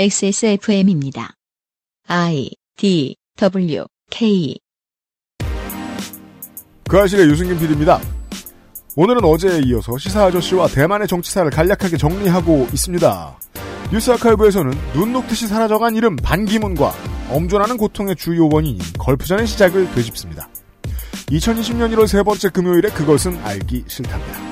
XSFM입니다. I D W K 그 아실의 유승균 PD입니다. 오늘은 어제에 이어서 시사 아저씨와 대만의 정치사를 간략하게 정리하고 있습니다. 뉴스 아카이브에서는 눈 녹듯이 사라져간 이름 반기문과 엄존하는 고통의 주요 원인인 걸프전의 시작을 되짚습니다. 2020년 1월 세 번째 금요일에 그것은 알기 싫답니다.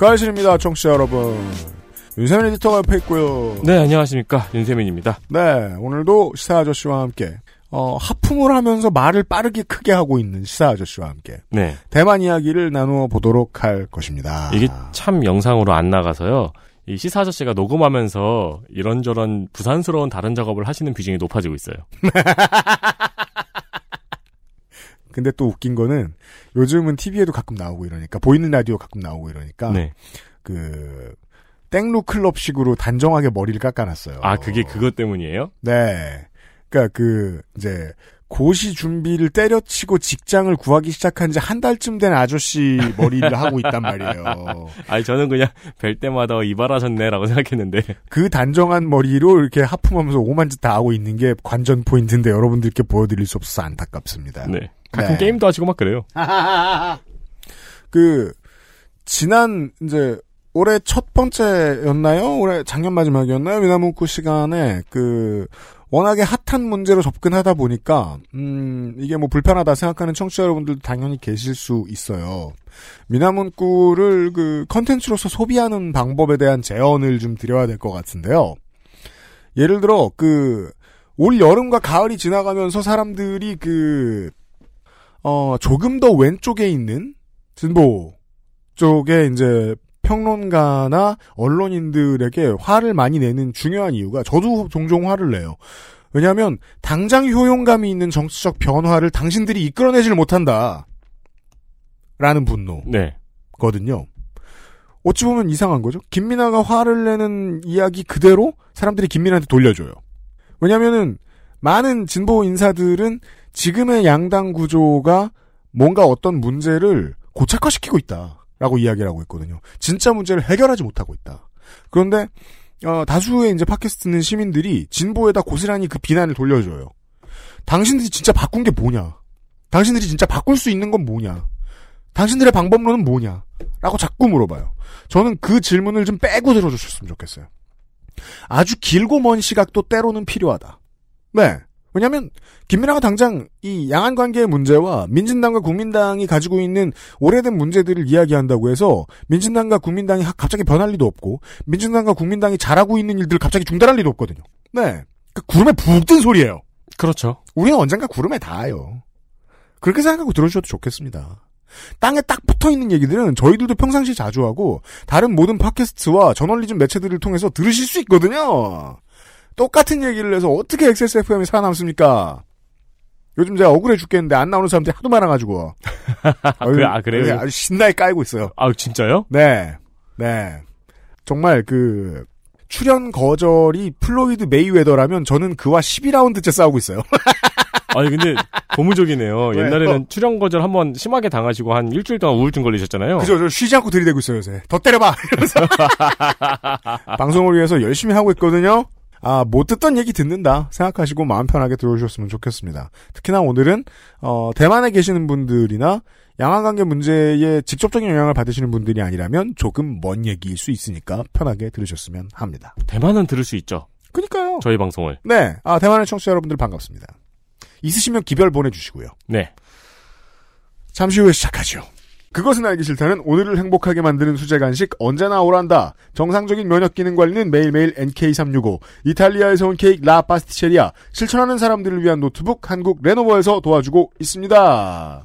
가실입니다, 청취자 여러분. 윤세민 에디터가 옆에 있고요. 네, 안녕하십니까. 윤세민입니다. 네, 오늘도 시사 아저씨와 함께 어, 하품을 하면서 말을 빠르게 크게 하고 있는 시사 아저씨와 함께 네. 대만 이야기를 나누어 보도록 할 것입니다. 이게 참 영상으로 안 나가서요. 이 시사 아저씨가 녹음하면서 이런저런 부산스러운 다른 작업을 하시는 비중이 높아지고 있어요. 근데 또 웃긴 거는 요즘은 TV에도 가끔 나오고 이러니까 보이는 라디오 가끔 나오고 이러니까 네. 그 땡루 클럽식으로 단정하게 머리를 깎아놨어요. 아, 그게 그것 때문이에요? 네. 그러니까 그 이제 고시 준비를 때려치고 직장을 구하기 시작한 지 한 달쯤 된 아저씨 머리를 하고 있단 말이에요. 아니, 저는 그냥 뵐 때마다 이발하셨네라고 생각했는데. 그 단정한 머리로 이렇게 하품하면서 오만 짓 다 하고 있는 게 관전 포인트인데 여러분들께 보여드릴 수 없어서 안타깝습니다. 네. 가끔 네. 게임도 하시고 막 그래요. 그 지난 이제 올해 첫 번째였나요? 올해 작년 마지막이었나요? 미나문구 시간에 그 워낙에 핫한 문제로 접근하다 보니까 음 이게 뭐 불편하다 생각하는 청취자 여러분들도 당연히 계실 수 있어요. 미나문구를 그 컨텐츠로서 소비하는 방법에 대한 제언을 좀 드려야 될 것 같은데요. 예를 들어 그 올 여름과 가을이 지나가면서 사람들이 그 어, 조금 더 왼쪽에 있는 진보 쪽에 이제 평론가나 언론인들에게 화를 많이 내는 중요한 이유가 저도 종종 화를 내요. 왜냐하면 당장 효용감이 있는 정치적 변화를 당신들이 이끌어내질 못한다. 라는 네. 분노거든요. 어찌 보면 이상한 거죠. 김민아가 화를 내는 이야기 그대로 사람들이 김민아한테 돌려줘요. 왜냐면은 많은 진보 인사들은 지금의 양당 구조가 뭔가 어떤 문제를 고착화시키고 있다라고 이야기를 하고 있거든요. 진짜 문제를 해결하지 못하고 있다. 그런데 어, 다수의 이제 팟캐스트 는 시민들이 진보에다 고스란히 그 비난을 돌려줘요. 당신들이 진짜 바꾼 게 뭐냐? 당신들이 진짜 바꿀 수 있는 건 뭐냐? 당신들의 방법론은 뭐냐? 라고 자꾸 물어봐요. 저는 그 질문을 좀 빼고 들어주셨으면 좋겠어요. 아주 길고 먼 시각도 때로는 필요하다. 네. 왜냐면, 김민아가 당장 이 양안 관계의 문제와 민진당과 국민당이 가지고 있는 오래된 문제들을 이야기한다고 해서 민진당과 국민당이 하- 갑자기 변할 리도 없고 민진당과 국민당이 잘하고 있는 일들을 갑자기 중단할 리도 없거든요. 네. 그 구름에 푹 뜬 소리예요. 그렇죠. 우리는 언젠가 구름에 닿아요. 그렇게 생각하고 들어주셔도 좋겠습니다. 땅에 딱 붙어 있는 얘기들은 저희들도 평상시 자주 하고 다른 모든 팟캐스트와 저널리즘 매체들을 통해서 들으실 수 있거든요. 똑같은 얘기를 해서 어떻게 XSFM이 살아남습니까? 요즘 제가 억울해 죽겠는데 안 나오는 사람들이 하도 많아가지고. 아, 그래, 아, 그래요? 아주 신나게 깔고 있어요. 아, 진짜요? 네. 네. 정말 그, 출연 거절이 플로이드 메이웨더라면 저는 그와 12라운드째 싸우고 있어요. 아니, 근데 고무적이네요. 왜요? 옛날에는 출연 거절 한 번 심하게 당하시고 한 일주일 동안 우울증 걸리셨잖아요. 그죠, 저 쉬지 않고 들이대고 있어요, 요새. 더 때려봐! 방송을 위해서 열심히 하고 있거든요? 아, 못 듣던 얘기 듣는다 생각하시고 마음 편하게 들어주셨으면 좋겠습니다. 특히나 오늘은, 어, 대만에 계시는 분들이나 양안관계 문제에 직접적인 영향을 받으시는 분들이 아니라면 조금 먼 얘기일 수 있으니까 편하게 들으셨으면 합니다. 대만은 들을 수 있죠. 그니까요. 저희 방송을. 네. 아, 대만의 청취자 여러분들 반갑습니다. 있으시면 기별 보내주시고요. 네. 잠시 후에 시작하죠. 그것은 알기 싫다는 오늘을 행복하게 만드는 수제 간식 언제나 오란다. 정상적인 면역 기능 관리는 매일매일 NK365. 이탈리아에서 온 케이크 라 파스티체리아. 실천하는 사람들을 위한 노트북 한국 레노버에서 도와주고 있습니다.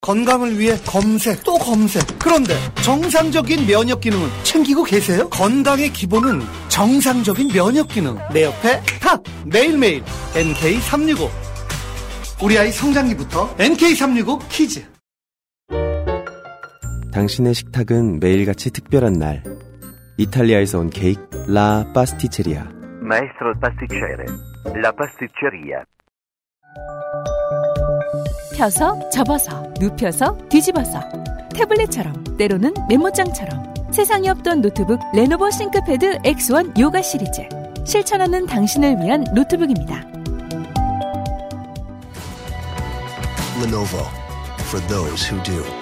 건강을 위해 검색 또 검색. 그런데 정상적인 면역 기능은 챙기고 계세요? 건강의 기본은 정상적인 면역 기능. 내 옆에 탁 매일매일 NK365. 우리 아이 성장기부터 NK365 Kids. 당신의 식탁은 매일같이 특별한 날. 이탈리아에서 온 케이크 La Pasticceria. maestro pasticcere. La pasticceria. 펴서 접어서 눕혀서 뒤집어서 태블릿처럼 때로는 메모장처럼 세상에 없던 노트북 Lenovo ThinkPad X1 Yoga 시리즈 실천하는 당신을 위한 노트북입니다. Lenovo for those who do.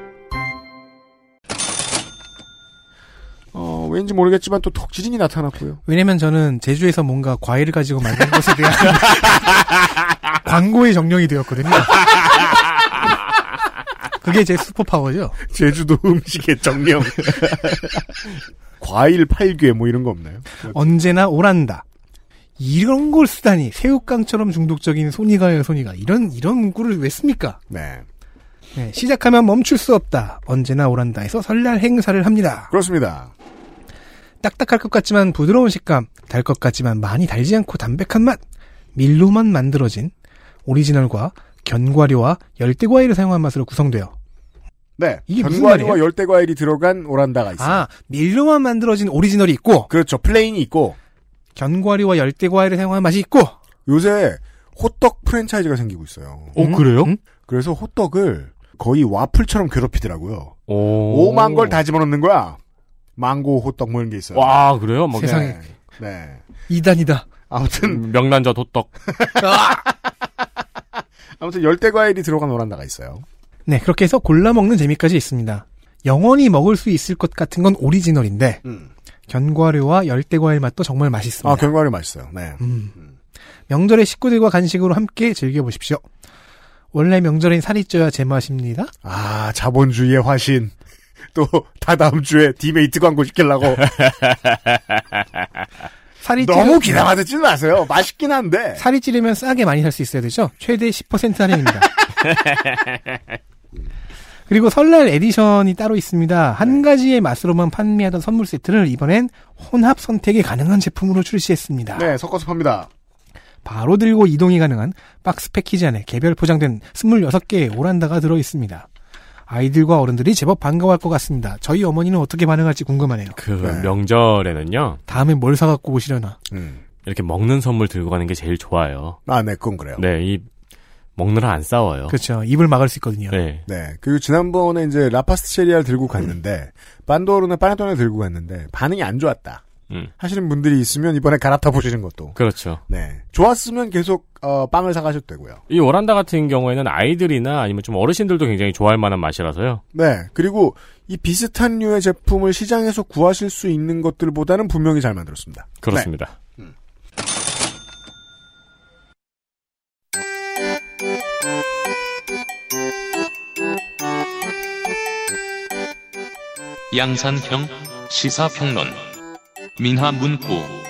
왠지 모르겠지만 또 덕지진이 나타났고요. 왜냐면 저는 제주에서 뭔가 과일을 가지고 만든 것에 대한 광고에 정령이 되었거든요. 그게 제 슈퍼파워죠. 제주도 음식의 정령. 과일 팔괴 뭐 이런 거 없나요? 언제나 오란다. 이런 걸 쓰다니 새우깡처럼 중독적인 손이가요 손이가 이런 이런 문구를 왜 씁니까? 네. 네, 시작하면 멈출 수 없다. 언제나 오란다에서 설날 행사를 합니다. 그렇습니다. 딱딱할 것 같지만 부드러운 식감, 달 것 같지만 많이 달지 않고 담백한 맛, 밀로만 만들어진 오리지널과 견과류와 열대과일을 사용한 맛으로 구성되어 네. 이게 무슨 견과류와? 열대과일이 들어간 오란다가 있어요. 아 밀로만 만들어진 오리지널이 있고 그렇죠. plain이 있고 견과류와 열대과일을 사용한 맛이 있고 요새 호떡 프랜차이즈가 생기고 있어요. 어, 음? 그래요? 음? 그래서 호떡을 거의 와플처럼 괴롭히더라고요. 오. 오만 걸 다 집어넣는 거야. 망고 호떡 뭐 이런 게 있어요. 와, 그래요? 뭐, 세상에. 네. 네. 이단이다. 아무튼 음, 명란젓 호떡. 아무튼 열대 과일이 들어간 오란다가 있어요. 네 그렇게 해서 골라 먹는 재미까지 있습니다. 영원히 먹을 수 있을 것 같은 건 오리지널인데 음. 견과류와 열대 과일 맛도 정말 맛있습니다. 아 견과류 맛있어요. 네. 음. 명절에 식구들과 간식으로 함께 즐겨 보십시오. 원래 명절엔 살이 쪄야 제맛입니다. 아 자본주의의 화신. 또 다 다음 주에 디메이트 광고 시키려고 살이 너무 기다려 듣지 마세요. 맛있긴 한데. 살이 찌려면 싸게 많이 살 수 있어야 되죠. 최대 10% 할인입니다. 그리고 설날 edition이 따로 있습니다. 한 가지의 맛으로만 판매하던 선물 세트를 이번엔 혼합 선택이 가능한 제품으로 출시했습니다. 네 섞어서 팝니다. 바로 들고 이동이 가능한 박스 패키지 안에 개별 포장된 26개의 오란다가 들어있습니다. 아이들과 어른들이 제법 반가워할 것 같습니다. 저희 어머니는 어떻게 반응할지 궁금하네요. 그 네. 명절에는요. 다음에 뭘 사갖고 오시려나. 음. 이렇게 먹는 선물 들고 가는 게 제일 좋아요. 아, 네, 그건 그래요. 네, 이 먹느라 안 싸워요. 그렇죠. 입을 막을 수 있거든요. 네. 네. 그리고 지난번에 이제 라파스체리아를 들고 갔는데, 반도르나 파네토네를 들고 갔는데, 반응이 안 좋았다. 음. 하시는 분들이 있으면 이번에 갈아타 보시는 것도. 그렇죠. 네. 좋았으면 계속, 어, 빵을 사가셔도 되고요. 이 오란다 같은 경우에는 아이들이나 아니면 좀 어르신들도 굉장히 좋아할 만한 맛이라서요. 네. 그리고 이 비슷한 류의 제품을 시장에서 구하실 수 있는 것들보다는 분명히 잘 만들었습니다. 그렇습니다. 양산형 시사평론 민화문구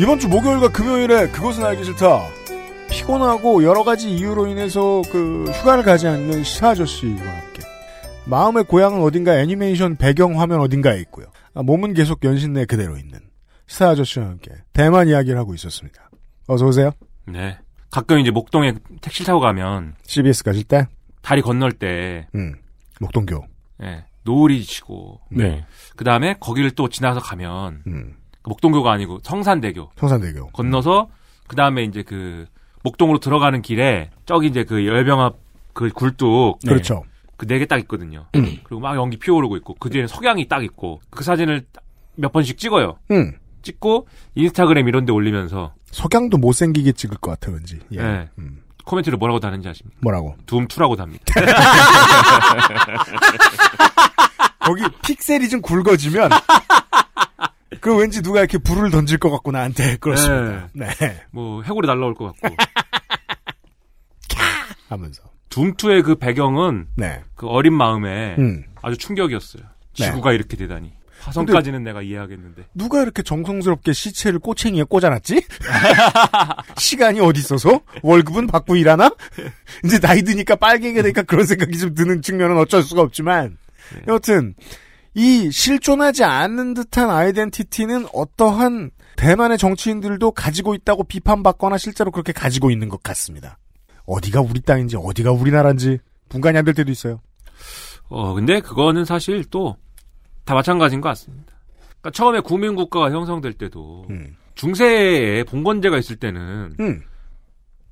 이번 주 목요일과 금요일에 그것은 알기 싫다. 피곤하고 여러 가지 이유로 인해서 그 휴가를 가지 않는 시사 아저씨와 함께 마음의 고향은 어딘가 애니메이션 배경 화면 어딘가에 있고요. 아, 몸은 계속 연신 내 그대로 있는 시사 아저씨와 함께 대만 이야기를 하고 있었습니다. 어서 오세요. 네. 가끔 이제 목동에 택시 타고 가면 CBS 가실 때, 다리 건널 때 음, 목동교. 예, 노을이 치고 네. 그 다음에 거기를 또 지나서 가면 음, 목동교가 아니고 성산대교 청산대교. 건너서 그 다음에 이제 그 목동으로 들어가는 길에 저기 이제 그 열병합 그 굴뚝 그렇죠. 그 네 개 딱 있거든요. 그리고 막 연기 피어오르고 있고 그 뒤에 석양이 딱 있고 그 사진을 몇 번씩 찍어요. 음, 찍고 인스타그램 이런 데 올리면서 석양도 못생기게 찍을 것 같아, 왠지. 예. 네. 음, 코멘트를 뭐라고 다는지 아십니까? 뭐라고? 둠투라고 답니다. 거기 픽셀이 좀 굵어지면 그 왠지 누가 이렇게 불을 던질 것 같고 나한테 그렇습니다. 네. 뭐 해골이 날라올 것 같고. 하면서. 둠투의 그 배경은 네. 그 어린 마음에 음. 아주 충격이었어요. 네. 지구가 이렇게 되다니. 화성까지는 내가 이해하겠는데. 누가 이렇게 정성스럽게 시체를 꼬챙이에 꽂아놨지? 시간이 어디 있어서? 월급은 받고 일하나? 이제 나이 드니까 빨개게 되니까 그런 생각이 좀 드는 측면은 어쩔 수가 없지만. 여튼, 이 실존하지 않는 듯한 아이덴티티는 어떠한 대만의 정치인들도 가지고 있다고 비판받거나 실제로 그렇게 가지고 있는 것 같습니다. 어디가 우리 땅인지 어디가 우리나라인지 분간이 안 될 때도 있어요. 어, 근데 그거는 사실 또 다 마찬가지인 것 같습니다. 그러니까 처음에 국민국가가 형성될 때도 음. 중세에 봉건제가 있을 때는 음.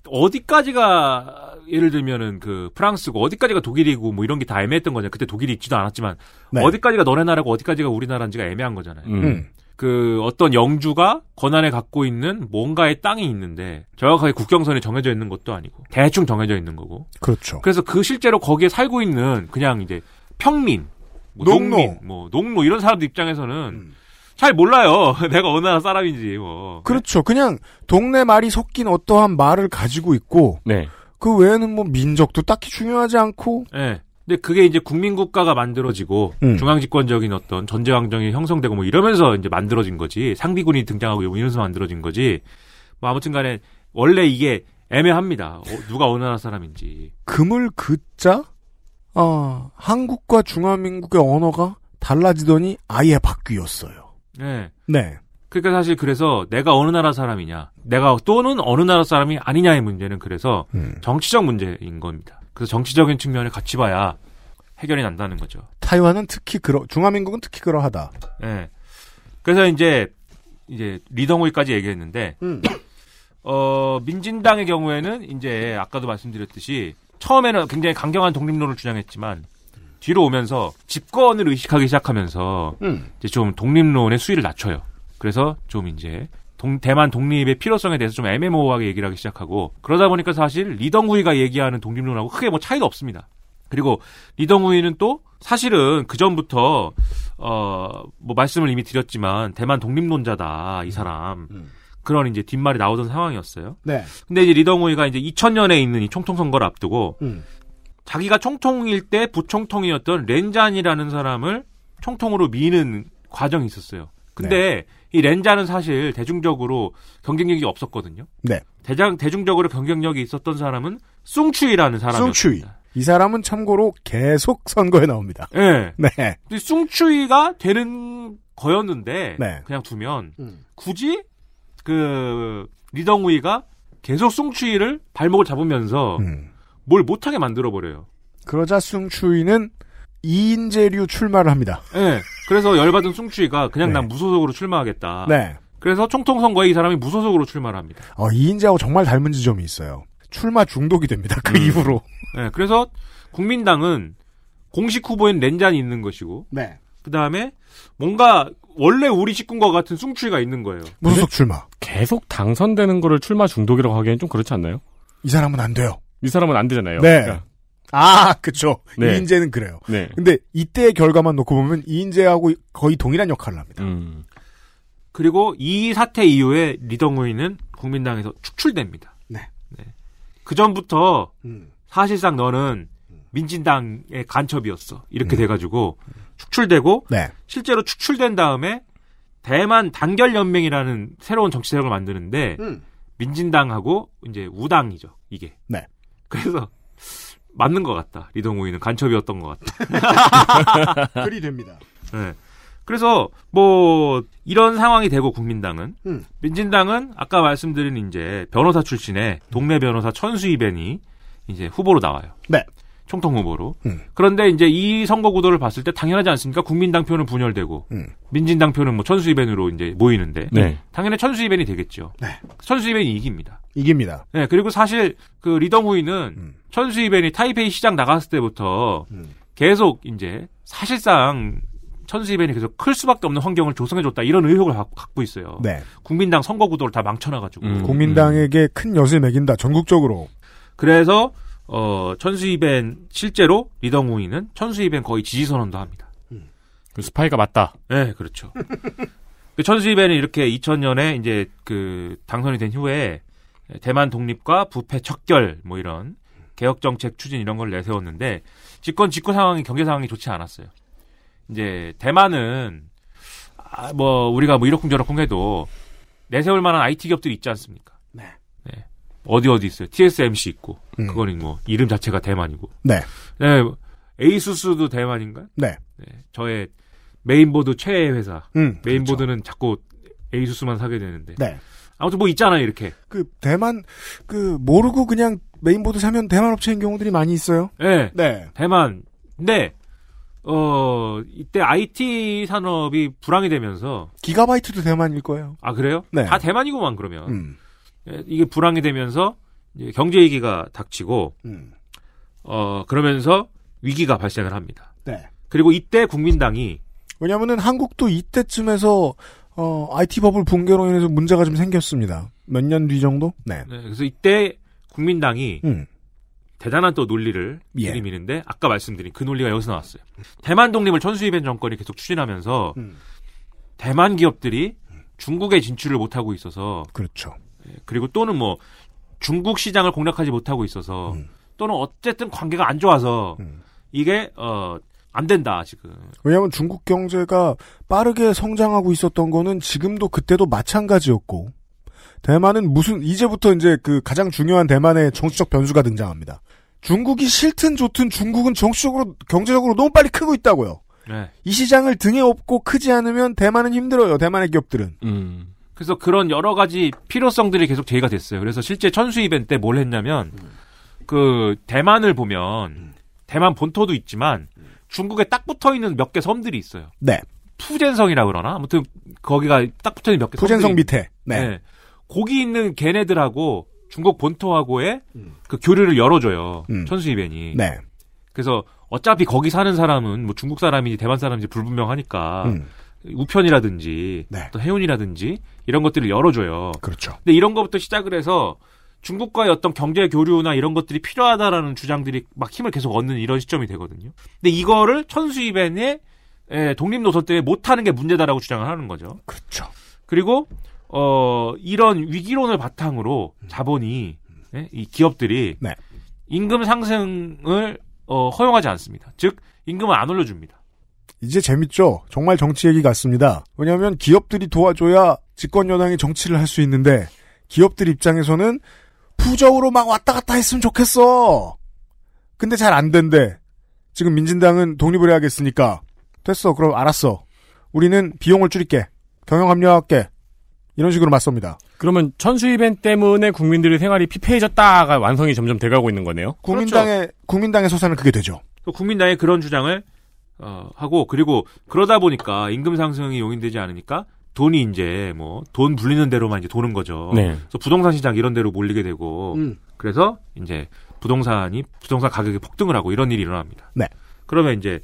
어디까지가 예를 들면은 그 프랑스고 어디까지가 독일이고 뭐 이런 게 다 애매했던 거잖아요. 그때 독일이 있지도 않았지만 네. 어디까지가 너네 나라고 어디까지가 우리나라인지가 애매한 거잖아요. 음. 그 어떤 영주가 권한에 갖고 있는 뭔가의 땅이 있는데 정확하게 국경선이 정해져 있는 것도 아니고 대충 정해져 있는 거고. 그렇죠. 그래서 그 실제로 거기에 살고 있는 그냥 이제 평민, 뭐 농노. 농민, 뭐 농노 이런 사람들 입장에서는 잘 몰라요. 내가 어느 나라 사람인지 뭐. 그렇죠. 그냥 동네 말이 섞인 어떠한 말을 가지고 있고 네. 그 외에는 뭐 민족도 딱히 중요하지 않고 예. 근데 그게 이제 국민국가가 만들어지고 음. 중앙집권적인 어떤 전제왕정이 형성되고 뭐 이러면서 이제 만들어진 거지 상비군이 등장하고 이러면서 만들어진 거지 뭐 아무튼간에 원래 이게 애매합니다. 어, 누가 어느 나라 사람인지. 금을 그자 아 한국과 중화민국의 언어가 달라지더니 아예 바뀌었어요. 예. 네. 그러니까 사실 그래서 내가 어느 나라 사람이냐, 내가 또는 어느 나라 사람이 아니냐의 문제는 그래서 음. 정치적 문제인 겁니다. 그래서 정치적인 측면을 같이 봐야 해결이 난다는 거죠. 타이완은 특히 그러 중화민국은 특히 그러하다. 예. 그래서 이제 이제 리덩우이까지 얘기했는데 음. 어 민진당의 경우에는 이제 아까도 말씀드렸듯이 처음에는 굉장히 강경한 독립론을 주장했지만 뒤로 오면서 집권을 의식하기 시작하면서 음. 이제 좀 독립론의 수위를 낮춰요. 그래서 좀 이제 동- 대만 독립의 필요성에 대해서 좀 애매모호하게 얘기를 하기 시작하고 그러다 보니까 사실 리덩후이가 얘기하는 독립론하고 크게 뭐 차이도 없습니다. 그리고 리덩후이는 또 사실은 그 전부터 어뭐 말씀을 이미 드렸지만 대만 독립론자다 이 사람 그런 이제 뒷말이 나오던 상황이었어요. 네. 근데 이제 리덩후이가 이제 2000년에 있는 이 총통 선거를 앞두고 음. 자기가 총통일 때 부총통이었던 렌잔이라는 사람을 총통으로 미는 과정이 있었어요. 근데 이 렌잔은 사실 대중적으로 경쟁력이 없었거든요. 네. 대장 대중적으로 경쟁력이 있었던 사람은 숭추이라는 사람이었습니다. 숭추이. 이 사람은 참고로 계속 선거에 나옵니다. 예. 네. 근데 숭추이가 되는 거였는데 네. 그냥 두면 굳이 그 리덩우이가 계속 숭추이를 발목을 잡으면서 음. 뭘 못하게 만들어 버려요. 그러자 숭추이는 이인재류 출마를 합니다. 예. 그래서 열받은 숭추이가 그냥 네. 난 무소속으로 출마하겠다. 네. 그래서 총통 선거에 이 사람이 무소속으로 출마를 합니다. 어, 이인재하고 정말 닮은 지점이 있어요. 출마 중독이 됩니다. 그 음. 이후로. 예. 그래서 국민당은 공식 후보인 렌잔이 있는 것이고 네. 그 다음에 뭔가 원래 우리 식군과 같은 숭추이가 있는 거예요. 무소속 출마. 계속 당선되는 거를 출마 중독이라고 하기엔 좀 그렇지 않나요? 이 사람은 안 돼요. 이 사람은 안 되잖아요. 네. 그러니까, 아, 그쵸. 네. 이인재는 그래요. 네. 근데 이때의 결과만 놓고 보면 이인재하고 거의 동일한 역할을 합니다. 음. 그리고 이 사태 이후에 리덩우이는 국민당에서 축출됩니다. 네. 그 전부터 음. 사실상 너는 민진당의 간첩이었어. 이렇게 음. 돼가지고 축출되고 네. 실제로 축출된 다음에 대만 단결 연맹이라는 새로운 정치 세력을 만드는데 음. 민진당하고 이제 우당이죠. 이게. 네. 그래서 맞는 것 같다. 리덩우이는 간첩이었던 것 같다. 그리 됩니다. 네. 그래서 뭐 이런 상황이 되고 국민당은 음. 민진당은 아까 말씀드린 이제 변호사 출신의 동네 변호사 천수이벤이 이제 후보로 나와요. 네. 총통 후보로. 음. 그런데 이제 이 선거 구도를 봤을 때 당연하지 않습니까? 국민당 표는 분열되고 음. 민진당 표는 뭐 천수이벤으로 이제 모이는데 네. 당연히 천수이벤이 되겠죠. 네. 천수이벤이 이깁니다. 이깁니다. 네, 그리고 사실 그 리덩후이는 음. 천수이벤이 타이페이 시장 나갔을 때부터 음. 계속 이제 사실상 천수이벤이 계속 클 수밖에 없는 환경을 조성해줬다 이런 의혹을 갖- 갖고 있어요. 네. 국민당 선거 구도를 다 망쳐놔가지고. 음. 국민당에게 큰 엿을 매긴다. 전국적으로. 그래서 어 천수이벤 실제로 리덩우이는 천수이벤 거의 지지 선언도 합니다. 그 스파이가 맞다. 네, 그렇죠. 그 천수입에는 이렇게 2000년에 이제 그 당선이 된 후에 대만 독립과 부패 척결 뭐 이런 개혁 정책 추진 이런 걸 내세웠는데 집권 직후 상황이 경제 상황이 좋지 않았어요. 이제 대만은 아, 뭐 우리가 뭐 이러쿵저러쿵 해도 내세울 만한 IT 기업들이 있지 않습니까? 네. 어디 어디 있어요. TSMC 있고 음. 그거는 뭐 이름 자체가 대만이고. 네. 네. ASUS도 대만인가요? 네. 저의 메인보드 최애 회사. 음, 메인보드는 자꾸 ASUS만 사게 되는데. 네. 아무튼 뭐 있잖아요, 이렇게. 그 대만 그 모르고 그냥 메인보드 사면 대만 업체인 경우들이 많이 있어요. 네. 네. 대만. 근데 어 이때 IT 산업이 불황이 되면서 기가바이트도 대만일 거예요. 아 그래요? 네. 다 대만이고만 그러면 음. 예, 이게 불황이 되면서 경제 위기가 닥치고 음. 어 그러면서 위기가 발생을 합니다. 네. 그리고 이때 국민당이 왜냐면은 한국도 이때쯤에서 어 IT 버블 붕괴로 인해서 문제가 좀 생겼습니다. 몇 년 뒤 정도? 네. 네, 그래서 이때 국민당이 음. 대단한 또 논리를 예. 들이미는데 아까 말씀드린 그 논리가 여기서 나왔어요. 대만 독립을 천수입엔 정권이 계속 추진하면서 음. 대만 기업들이 중국에 진출을 못하고 있어서 그렇죠. 예, 그리고 또는 뭐 중국 시장을 공략하지 못하고 있어서 음. 또는 어쨌든 관계가 안 좋아서 이게 어 안 된다 지금. 왜냐하면 중국 경제가 빠르게 성장하고 있었던 거는 지금도 그때도 마찬가지였고 대만은 무슨 이제부터 이제 그 가장 중요한 대만의 정치적 변수가 등장합니다. 중국이 싫든 좋든 중국은 정치적으로 경제적으로 너무 빨리 크고 있다고요. 네. 이 시장을 등에 업고 크지 않으면 대만은 힘들어요. 대만의 기업들은. 음. 그래서 그런 여러 가지 필요성들이 계속 제기가 됐어요. 그래서 실제 천수 이벤트 때 뭘 했냐면 그 대만을 보면 대만 본토도 있지만 중국에 딱 붙어 있는 몇 개 섬들이 있어요. 네. 푸젠성이라 그러나 아무튼 거기가 딱 붙어 있는 몇개 푸젠성 섬들이 밑에. 네. 거기 있는 걔네들하고 중국 본토하고의 그 교류를 열어줘요. 음. 천수 이벤이. 네. 그래서 어차피 거기 사는 사람은 뭐 중국 사람인지 대만 사람인지 불분명하니까 음. 우편이라든지 네. 또 해운이라든지 이런 것들을 열어줘요. 그렇죠. 근데 이런 것부터 시작을 해서 중국과의 어떤 경제 교류나 이런 것들이 필요하다라는 주장들이 막 힘을 계속 얻는 이런 시점이 되거든요. 근데 이거를 천수이벤의 에, 독립 노선 때문에 못하는 게 문제다라고 주장을 하는 거죠. 그렇죠. 그리고 어 이런 위기론을 바탕으로 자본이 예, 이 기업들이 네. 임금 상승을 어, 허용하지 않습니다. 즉 임금을 안 올려줍니다. 이제 재밌죠? 정말 정치 얘기 같습니다. 왜냐하면 기업들이 도와줘야 집권 여당이 정치를 할 수 있는데 기업들 입장에서는 부적으로 막 왔다 갔다 했으면 좋겠어. 근데 잘 안 된대. 지금 민진당은 독립을 해야겠으니까 됐어. 그럼 알았어. 우리는 비용을 줄일게. 경영 합리화할게. 이런 식으로 맞섭니다. 그러면 천수 이벤 때문에 국민들의 생활이 피폐해졌다가 완성이 점점 돼가고 있는 거네요. 국민당의 국민당의 소사는 그게 되죠. 또 국민당의 그런 주장을 어, 하고 그리고 그러다 보니까 임금 상승이 용인되지 않으니까 돈이 이제 뭐 돈 불리는 대로만 이제 도는 거죠. 네. 그래서 부동산 시장 이런 데로 몰리게 되고 음. 그래서 이제 부동산이 부동산 가격이 폭등을 하고 이런 일이 일어납니다. 네. 그러면 이제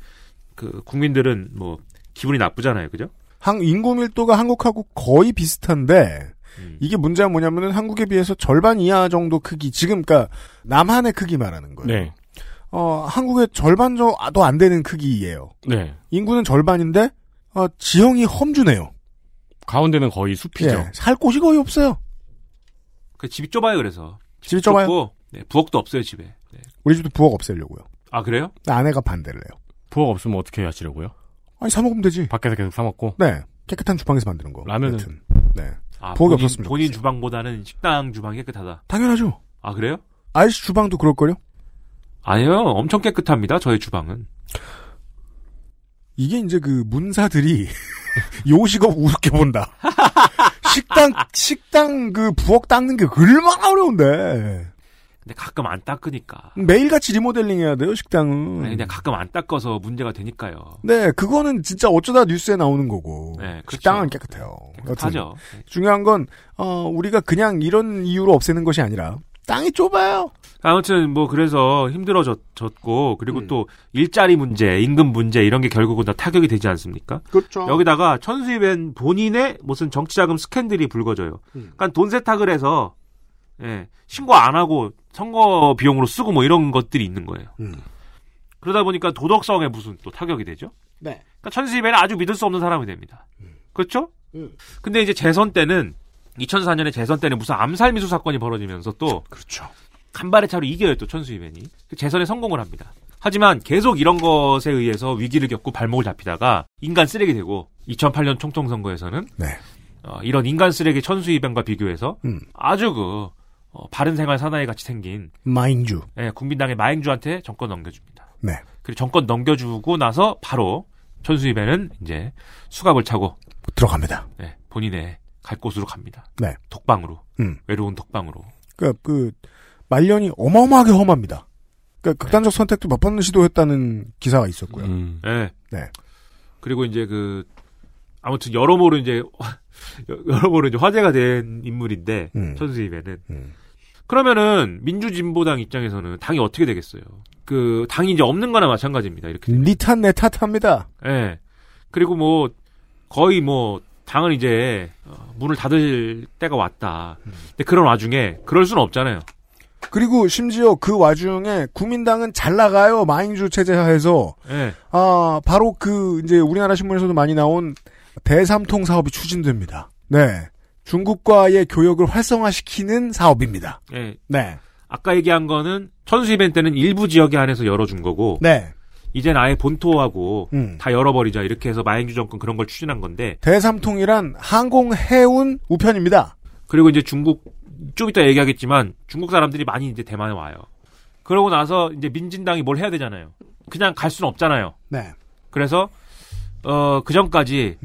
그 국민들은 뭐 기분이 나쁘잖아요, 그죠? 한 인구 밀도가 한국하고 거의 비슷한데 음. 이게 문제가 뭐냐면은 한국에 비해서 절반 이하 정도 크기 지금 그러니까 남한의 크기 말하는 거예요. 네. 어 한국의 절반 정도 안 되는 크기예요. 네. 인구는 절반인데 어, 지형이 험준해요. 가운데는 거의 숲이죠. 예, 살 곳이 거의 없어요. 그 집이 좁아요, 그래서 집이 좁아요? 좁고, 네, 부엌도 없어요, 집에. 네. 우리 집도 부엌 없애려고요. 아 그래요? 아내가 반대를 해요. 부엌 없으면 어떻게 하시려고요? 아니 사 먹으면 되지. 밖에서 계속 사 먹고. 네, 깨끗한 주방에서 만드는 거. 라면은? 여튼. 네, 아, 부엌이 본인, 없었으면 본인 좋겠어요. 주방보다는 식당 주방이 깨끗하다. 당연하죠. 아 그래요? 아이씨 주방도 그럴걸요? 아니요, 엄청 깨끗합니다. 저희 주방은. 이게 이제 그 문사들이 요식업 우습게 본다. 식당 식당 그 부엌 닦는 게 얼마나 어려운데 근데 가끔 안 닦으니까. 매일같이 리모델링 해야 돼요 식당은. 아니, 그냥 가끔 안 닦아서 문제가 되니까요. 네, 그거는 진짜 어쩌다 뉴스에 나오는 거고. 네, 그렇죠. 식당은 깨끗해요. 깨끗하죠. 중요한 건 어, 우리가 그냥 이런 이유로 없애는 것이 아니라 땅이 좁아요. 아무튼 뭐 그래서 힘들어졌고 그리고 음. 또 일자리 문제, 임금 문제 이런 게 결국은 다 타격이 되지 않습니까? 그렇죠. 여기다가 천수입엔 본인의 무슨 정치자금 스캔들이 불거져요. 음. 그러니까 돈 세탁을 해서 예, 신고 안 하고 선거 비용으로 쓰고 뭐 이런 것들이 있는 거예요. 음. 그러다 보니까 도덕성에 무슨 또 타격이 되죠. 네. 그러니까 천수입에는 아주 믿을 수 없는 사람이 됩니다. 그렇죠? 근데 이제 재선 때는 2004년에 재선 때는 무슨 암살 미수 사건이 벌어지면서 또 그렇죠. 간발의 차로 이겨요 또 천수희벤이 그 재선에 성공을 합니다. 하지만 계속 이런 것에 의해서 위기를 겪고 발목을 잡히다가 인간 쓰레기 되고 2008년 총통 선거에서는 네. 어, 이런 인간 쓰레기 천수희벤과 비교해서 음. 아주 그 어, 바른 생활 사나이 같이 생긴 마인주. 예, 국민당의 마행주한테 정권 넘겨줍니다. 네. 그리고 정권 넘겨주고 나서 바로 천수희벤은 이제 수갑을 차고 들어갑니다. 예, 본인의 갈 곳으로 갑니다. 네. 독방으로 음. 외로운 독방으로. 그러니까 그 말년이 어마어마하게 험합니다. 그러니까 극단적 선택도 몇 번 시도했다는 기사가 있었고요. 음. 예. 네. 그리고 이제 그 아무튼 여러모로 이제 여러모로 이제 화제가 된 인물인데 음. 천수희벤은 음. 그러면은 민주진보당 입장에서는 당이 어떻게 되겠어요? 그 당이 이제 없는 거나 마찬가지입니다. 이렇게. 되면. 니탓내 탓합니다. 예. 그리고 뭐 거의 뭐 당은 이제 어, 문을 닫을 때가 왔다. 근데 그런 와중에 그럴 수는 없잖아요. 그리고 심지어 그 와중에 국민당은 잘 나가요. 마인주 체제 하에서 예. 아 바로 그 이제 우리나라 신문에서도 많이 나온 대삼통 사업이 추진됩니다. 네. 중국과의 교역을 활성화시키는 사업입니다. 예. 네. 아까 얘기한 거는 천수 이벤 때는 일부 지역에 한해서 열어준 거고 네. 이젠 아예 본토하고 음. 다 열어버리자 이렇게 해서 마행주 정권 그런 걸 추진한 건데 대삼통이란 항공 해운 우편입니다. 그리고 이제 중국 좀 이따 얘기하겠지만 중국 사람들이 많이 이제 대만에 와요. 그러고 나서 이제 민진당이 뭘 해야 되잖아요. 그냥 갈 수는 없잖아요. 네. 그래서 어그 전까지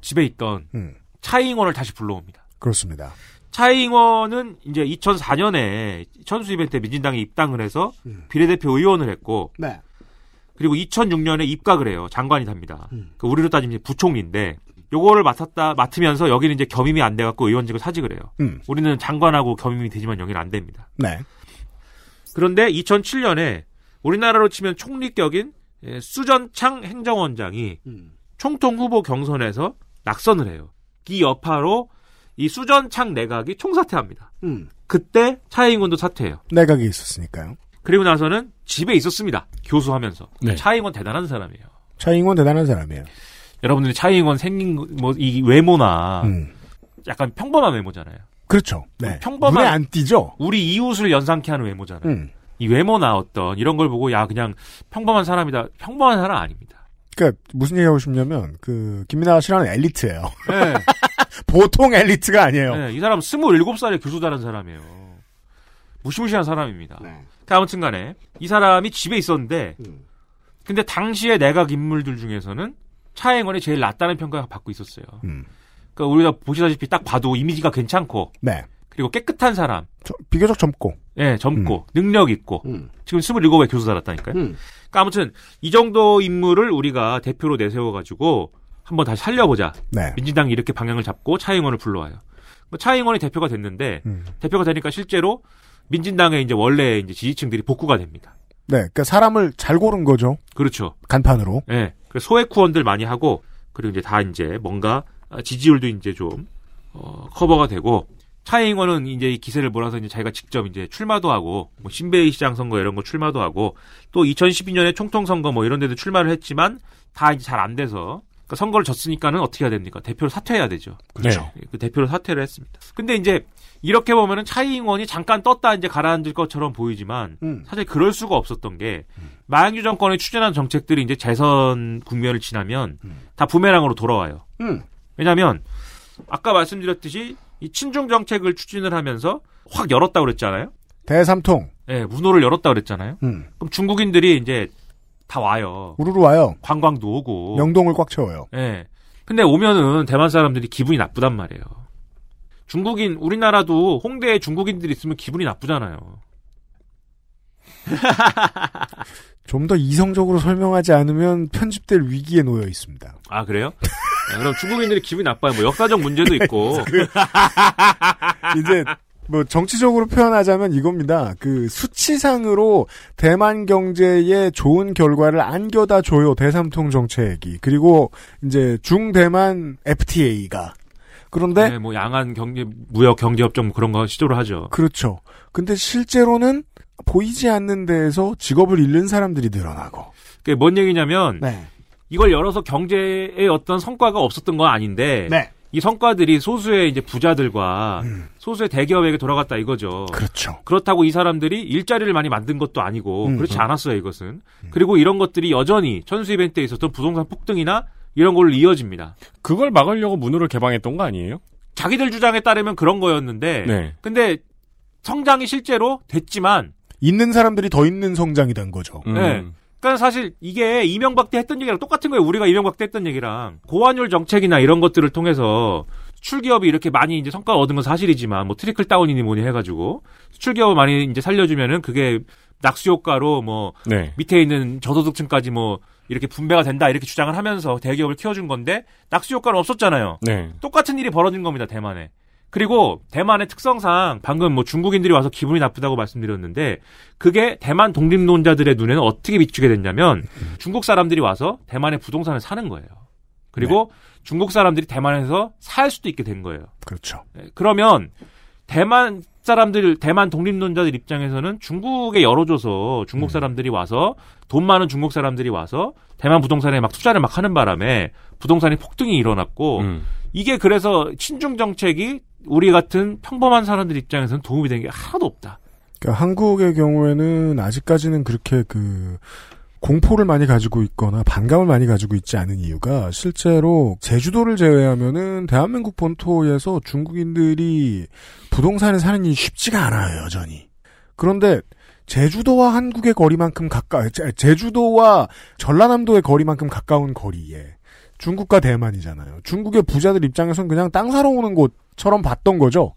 집에 있던 음. 차이잉원을 다시 불러옵니다. 그렇습니다. 차이잉원은 이제 2004년에 천수 이벤 때 민진당에 입당을 해서 비례대표 의원을 했고 네. 그리고 2006년에 입각을 해요. 장관이 답니다. 그 우리로 따지면 부총리인데 요거를 맡았다 맡으면서 여기는 이제 겸임이 안 돼갖고 의원직을 사직을 해요. 음. 우리는 장관하고 겸임이 되지만 여기는 안 됩니다. 네. 그런데 2007년에 우리나라로 치면 총리격인 예, 수전창 행정원장이 총통 후보 경선에서 낙선을 해요. 이 여파로 이 수전창 내각이 총사퇴합니다. 음. 그때 차이잉원도 사퇴해요. 내각이 있었으니까요. 그리고 나서는 집에 있었습니다. 교수하면서. 네. 차이잉원 대단한 사람이에요. 차잉원 대단한 사람이에요. 여러분들이 차이잉원 생긴 뭐 이 외모나 음. 약간 평범한 외모잖아요. 그렇죠. 네. 평범한- 눈에 안 띄죠. 우리 이웃을 연상케 하는 외모잖아요. 음. 이 외모나 어떤 이런 걸 보고 야 그냥 평범한 사람이다. 평범한 사람 아닙니다. 그러니까 무슨 얘기하고 싶냐면 그 김민아가 싫어하는 엘리트예요. 네. 보통 엘리트가 아니에요. 네, 이 사람 27살에 교수 다른 사람이에요. 무시무시한 사람입니다. 네. 그 아무튼 간에 이 사람이 집에 있었는데 음. 근데 당시의 내각 인물들 중에서는 차행원이 제일 낫다는 평가를 받고 있었어요. 음. 그러니까 우리가 보시다시피 딱 봐도 이미지가 괜찮고 네. 그리고 깨끗한 사람, 저- 비교적 젊고. 예, 젊고 음. 능력 있고 지금 27에 교수 달았다니까요. 그러니까 아무튼 이 정도 인물을 우리가 대표로 내세워 가지고 한번 다시 살려보자. 네. 민진당이 이렇게 방향을 잡고 차잉원을 불러와요. 뭐 차잉원이 대표가 됐는데 음. 대표가 되니까 실제로 민진당의 이제 원래 이제 지지층들이 복구가 됩니다. 네. 그러니까 사람을 잘 고른 거죠. 그렇죠. 간판으로. 예. 그래서 소액 후원들 많이 하고 그리고 이제 다 이제 뭔가 지지율도 이제 좀 어, 커버가 되고 차이잉원은 이제 이 기세를 몰아서 이제 자기가 직접 이제 출마도 하고 뭐 신베이 시장 선거 이런 거 출마도 하고 또 2012년에 총통 선거 뭐 이런 데도 출마를 했지만 다 이제 잘 안 돼서 그러니까 선거를 졌으니까는 어떻게 해야 됩니까? 대표를 사퇴해야 되죠. 그렇죠. 그 대표를 사퇴를 했습니다. 근데 이제 이렇게 보면은 차이잉원이 잠깐 떴다 이제 가라앉을 것처럼 보이지만 음. 사실 그럴 수가 없었던 게 마양규 정권이 추진한 정책들이 이제 재선 국면을 지나면 다 부메랑으로 돌아와요. 음. 왜냐하면 아까 말씀드렸듯이 이 친중 정책을 추진을 하면서 확 열었다 그랬잖아요. 대삼통. 예, 문호를 열었다 그랬잖아요. 음. 그럼 중국인들이 이제 다 와요. 우르르 와요. 관광도 오고. 명동을 꽉 채워요. 예. 근데 오면은 대만 사람들이 기분이 나쁘단 말이에요. 중국인 우리나라도 홍대에 중국인들이 있으면 기분이 나쁘잖아요. 좀 더 이성적으로 설명하지 않으면 편집될 위기에 놓여 있습니다. 아 그래요? 네, 그럼 중국인들이 기분이 나빠요. 뭐 역사적 문제도 있고. 이제 뭐 정치적으로 표현하자면 이겁니다. 그 수치상으로 대만 경제에 좋은 결과를 안겨다 줘요. 대삼통 정책이. 그리고 이제 중대만 FTA가. 그런데 네, 뭐 양안 경제 무역 경제 협정 뭐 그런 거 시도를 하죠. 그렇죠. 근데 실제로는 보이지 않는 데에서 직업을 잃는 사람들이 늘어나고. 그게 뭔 얘기냐면 네. 이걸 열어서 경제에 어떤 성과가 없었던 건 아닌데 네. 이 성과들이 소수의 이제 부자들과 소수의 대기업에게 돌아갔다 이거죠. 음. 그렇죠. 그렇다고 이 사람들이 일자리를 많이 만든 것도 아니고 음, 그렇지 음. 않았어요 이것은. 그리고 이런 것들이 여전히 천수 이벤트에 있었던 부동산 폭등이나 이런 걸로 이어집니다. 그걸 막으려고 문호를 개방했던 거 아니에요? 자기들 주장에 따르면 그런 거였는데 네. 근데 성장이 실제로 됐지만 있는 사람들이 더 있는 성장이 된 거죠. 음. 네. 그러니까 사실 이게 이명박 때 했던 얘기랑 똑같은 거예요. 우리가 이명박 때 했던 얘기랑 고환율 정책이나 이런 것들을 통해서 수출 기업이 이렇게 많이 이제 성과를 얻은 건 사실이지만 뭐 트리클 다운이니 뭐니 해가지고 수출 기업을 많이 이제 살려주면은 그게 낙수 효과로 뭐 네. 밑에 있는 저소득층까지 뭐 이렇게 분배가 된다 이렇게 주장을 하면서 대기업을 키워준 건데 낙수 효과는 없었잖아요. 네. 똑같은 일이 벌어진 겁니다 대만에. 그리고 대만의 특성상 방금 뭐 중국인들이 와서 기분이 나쁘다고 말씀드렸는데 그게 대만 독립론자들의 눈에는 어떻게 비추게 됐냐면 중국 사람들이 와서 대만의 부동산을 사는 거예요. 그리고 중국 사람들이 대만에서 살 수도 있게 된 거예요. 그렇죠. 네, 그러면 대만 사람들, 대만 독립론자들 입장에서는 중국에 열어줘서 중국 사람들이 와서 돈 많은 중국 사람들이 와서 대만 부동산에 막 투자를 막 하는 바람에 부동산이 폭등이 일어났고 음. 이게 그래서 친중 정책이 우리 같은 평범한 사람들 입장에서는 도움이 된 게 하나도 없다. 그러니까 한국의 경우에는 아직까지는 그렇게 그 공포를 많이 가지고 있거나 반감을 많이 가지고 있지 않은 이유가 실제로 제주도를 제외하면은 대한민국 본토에서 중국인들이 부동산을 사는 일이 쉽지가 않아요 여전히. 그런데 제주도와 한국의 거리만큼 가까 제- 제주도와 전라남도의 거리만큼 가까운 거리에 중국과 대만이잖아요. 중국의 부자들 입장에서는 그냥 땅 사러 오는 곳처럼 봤던 거죠.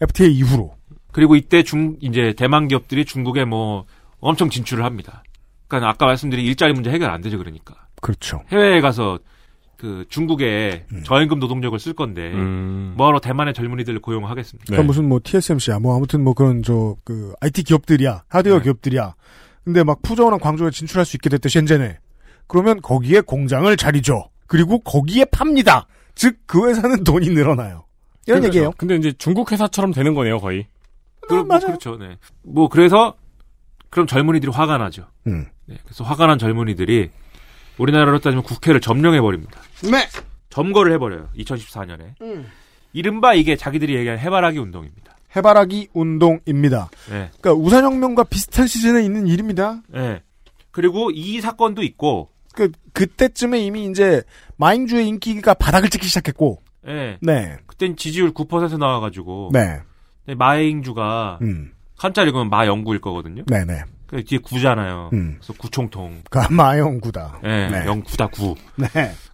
FTA 이후로. 그리고 이때 중 이제 대만 기업들이 중국에 뭐 엄청 진출을 합니다. 그러니까 아까 말씀드린 일자리 문제 해결 안 되죠 그러니까 그렇죠. 해외에 가서 그 중국에 저임금 노동력을 쓸 건데 음. 뭐하러 대만의 젊은이들을 고용하겠습니까? 그러니까 무슨 뭐 TSMC야, 뭐 아무튼 뭐 그런 저 그 IT 기업들이야, 하드웨어 기업들이야. 근데 막 푸저우랑 광주에 진출할 수 있게 됐대 셴젠에. 그러면 거기에 공장을 차리죠. 그리고 거기에 팝니다. 즉 그 회사는 돈이 늘어나요. 이런 그렇죠. 얘기예요. 근데 이제 중국 회사처럼 되는 거네요, 거의. 그, 뭐 그렇죠. 네. 뭐 그래서 그럼 젊은이들이 화가 나죠. 음. 네, 그래서 화가 난 젊은이들이 우리나라로 따지면 국회를 점령해 버립니다. 네. 점거를 해버려요. 2014년에. 이른바 이게 자기들이 얘기하는 해바라기 운동입니다. 해바라기 운동입니다. 네. 그러니까 우산혁명과 비슷한 시즌에 있는 일입니다. 네. 그리고 이 사건도 있고, 그 그때쯤에 이미 이제 마잉주의 인기가 바닥을 찍기 시작했고, 네. 네, 그땐 지지율 9% 나와가지고, 네, 네, 마잉주가 음, 한자를 읽으면 마영구일 거거든요. 네, 네. 그 뒤에 구잖아요. 음. 그래서 구총통. 그 마영구다. 네, 네. 영구다 구. 네.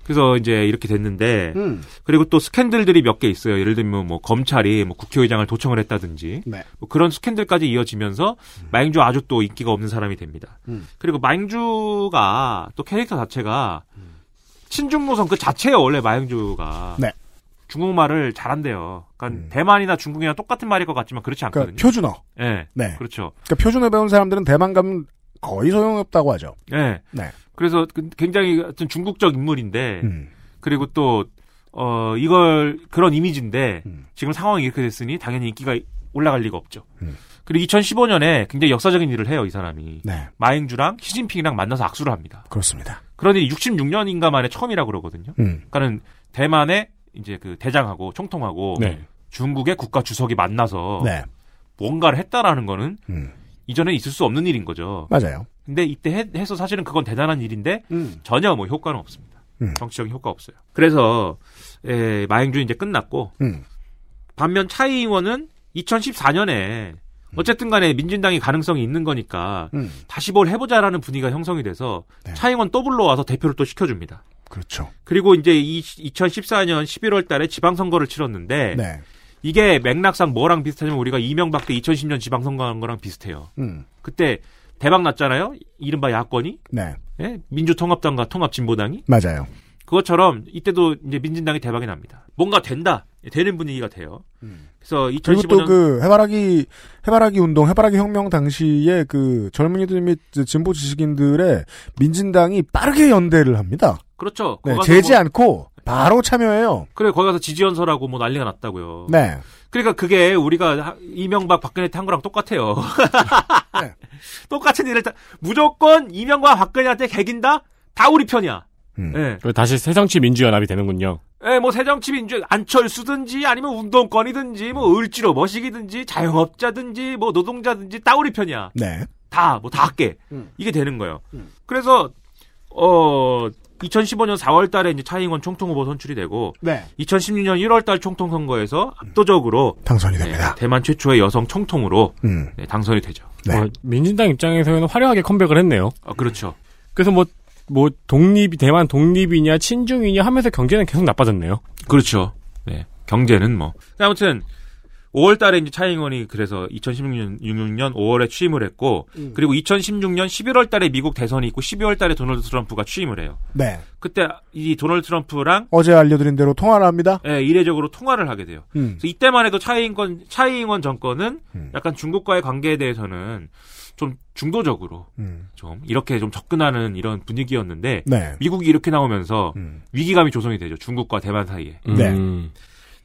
그래서 이제 이렇게 됐는데 음. 그리고 또 스캔들들이 몇 개 있어요. 예를 들면 뭐 검찰이 뭐 국회의장을 도청을 했다든지 네. 뭐 그런 스캔들까지 이어지면서 마잉주 아주 또 인기가 없는 사람이 됩니다. 음. 그리고 마잉주가 또 캐릭터 자체가 친중 노선 그 자체예요. 원래 마잉주가 네. 중국말을 잘한대요. 그러니까 대만이나 중국이나 똑같은 말일 것 같지만 그렇지 않거든요. 음. 그러니까 표준어. 네. 네. 그렇죠. 그러니까 표준어 배운 사람들은 대만 가면 거의 소용없다고 하죠. 네. 네. 그래서 그- 굉장히 어떤 중국적 인물인데 음. 그리고 또 어, 이걸 그런 이미지인데 음. 지금 상황이 이렇게 됐으니 당연히 인기가 올라갈 리가 없죠. 그리고 2015년에 굉장히 역사적인 일을 해요, 이 사람이. 네. 마잉주랑 시진핑이랑 만나서 악수를 합니다. 그렇습니다. 그러니 66년인가 만에 처음이라고 그러거든요. 음. 그러니까는 대만의 이제 그 대장하고 총통하고 네. 중국의 국가 주석이 만나서 네. 뭔가를 했다라는 거는 음. 이전에 있을 수 없는 일인 거죠. 맞아요. 근데 이때 해, 해서 사실은 그건 대단한 일인데 음. 전혀 뭐 효과는 없습니다. 음. 정치적인 효과 없어요. 그래서 에, 마행주 이제 끝났고 음. 반면 차이잉원은 2014년에 어쨌든 간에 민진당이 가능성이 있는 거니까 음. 다시 뭘 해보자라는 분위기가 형성이 돼서 차이잉원 또 불러와서 대표를 또 시켜줍니다. 그렇죠. 그리고 이제 이 2014년 11월 달에 지방선거를 치렀는데 네. 이게 맥락상 뭐랑 비슷하냐면 우리가 이명박 때 2010년 지방선거 한 거랑 비슷해요. 음. 그때 대박 났잖아요. 이른바 야권이 네. 예? 민주통합당과 통합진보당이 맞아요. 그것처럼 이때도 이제 민진당이 대박이 납니다. 뭔가 된다. 되는 분위기가 돼요. 그래서 음. 그리고 2015년 또그 해바라기 해바라기 운동, 해바라기 혁명 당시에 그 젊은이들 및 진보 지식인들의 민진당이 빠르게 연대를 합니다. 그렇죠. 네, 재지 뭐- 않고 바로 참여해요. 그래 거기 가서 지지연설하고 뭐 난리가 났다고요. 네. 그러니까 그게 우리가 하- 이명박 박근혜 때 한 거랑 똑같아요. 네. 똑같은 일을 다, 무조건 이명박 박근혜한테 개긴다? 다 우리 편이야. 음. 예. 그리고 다시 새정치 민주연합이 되는군요. 예, 뭐 새정치 민주 안철수든지 아니면 운동권이든지 뭐 을지로 머시기든지 자영업자든지 뭐 노동자든지 따우리 편이야. 네. 다 뭐 다 할게. 이게 되는 거예요. 그래서 어 2015년 4월 달에 이제 차이잉원 총통 후보 선출이 되고 네. 2016년 1월 달 총통 선거에서 압도적으로 당선이 됩니다. 네, 대만 최초의 여성 총통으로 음. 네, 당선이 되죠. 네. 어, 민진당 입장에서는 화려하게 컴백을 했네요. 아, 그렇죠. 그래서 뭐, 뭐, 독립이, 대만 독립이냐, 친중이냐 하면서 경제는 계속 나빠졌네요. 그렇죠. 네. 경제는 뭐. 아무튼 5월 달에 이제 차이잉원이 그래서 2016년 6년 5월에 취임을 했고 그리고 2016년 11월 달에 미국 대선이 있고 12월 달에 도널드 트럼프가 취임을 해요. 네. 그때 이 도널드 트럼프랑 어제 알려드린 대로 통화를 합니다. 예, 이례적으로 통화를 하게 돼요. 음. 그래서 이때만 해도 차이잉원 차이잉원 정권은 약간 중국과의 관계에 대해서는 좀 중도적으로 음. 좀 이렇게 좀 접근하는 이런 분위기였는데 네. 미국이 이렇게 나오면서 음. 위기감이 조성이 되죠. 중국과 대만 사이에. 네. 음.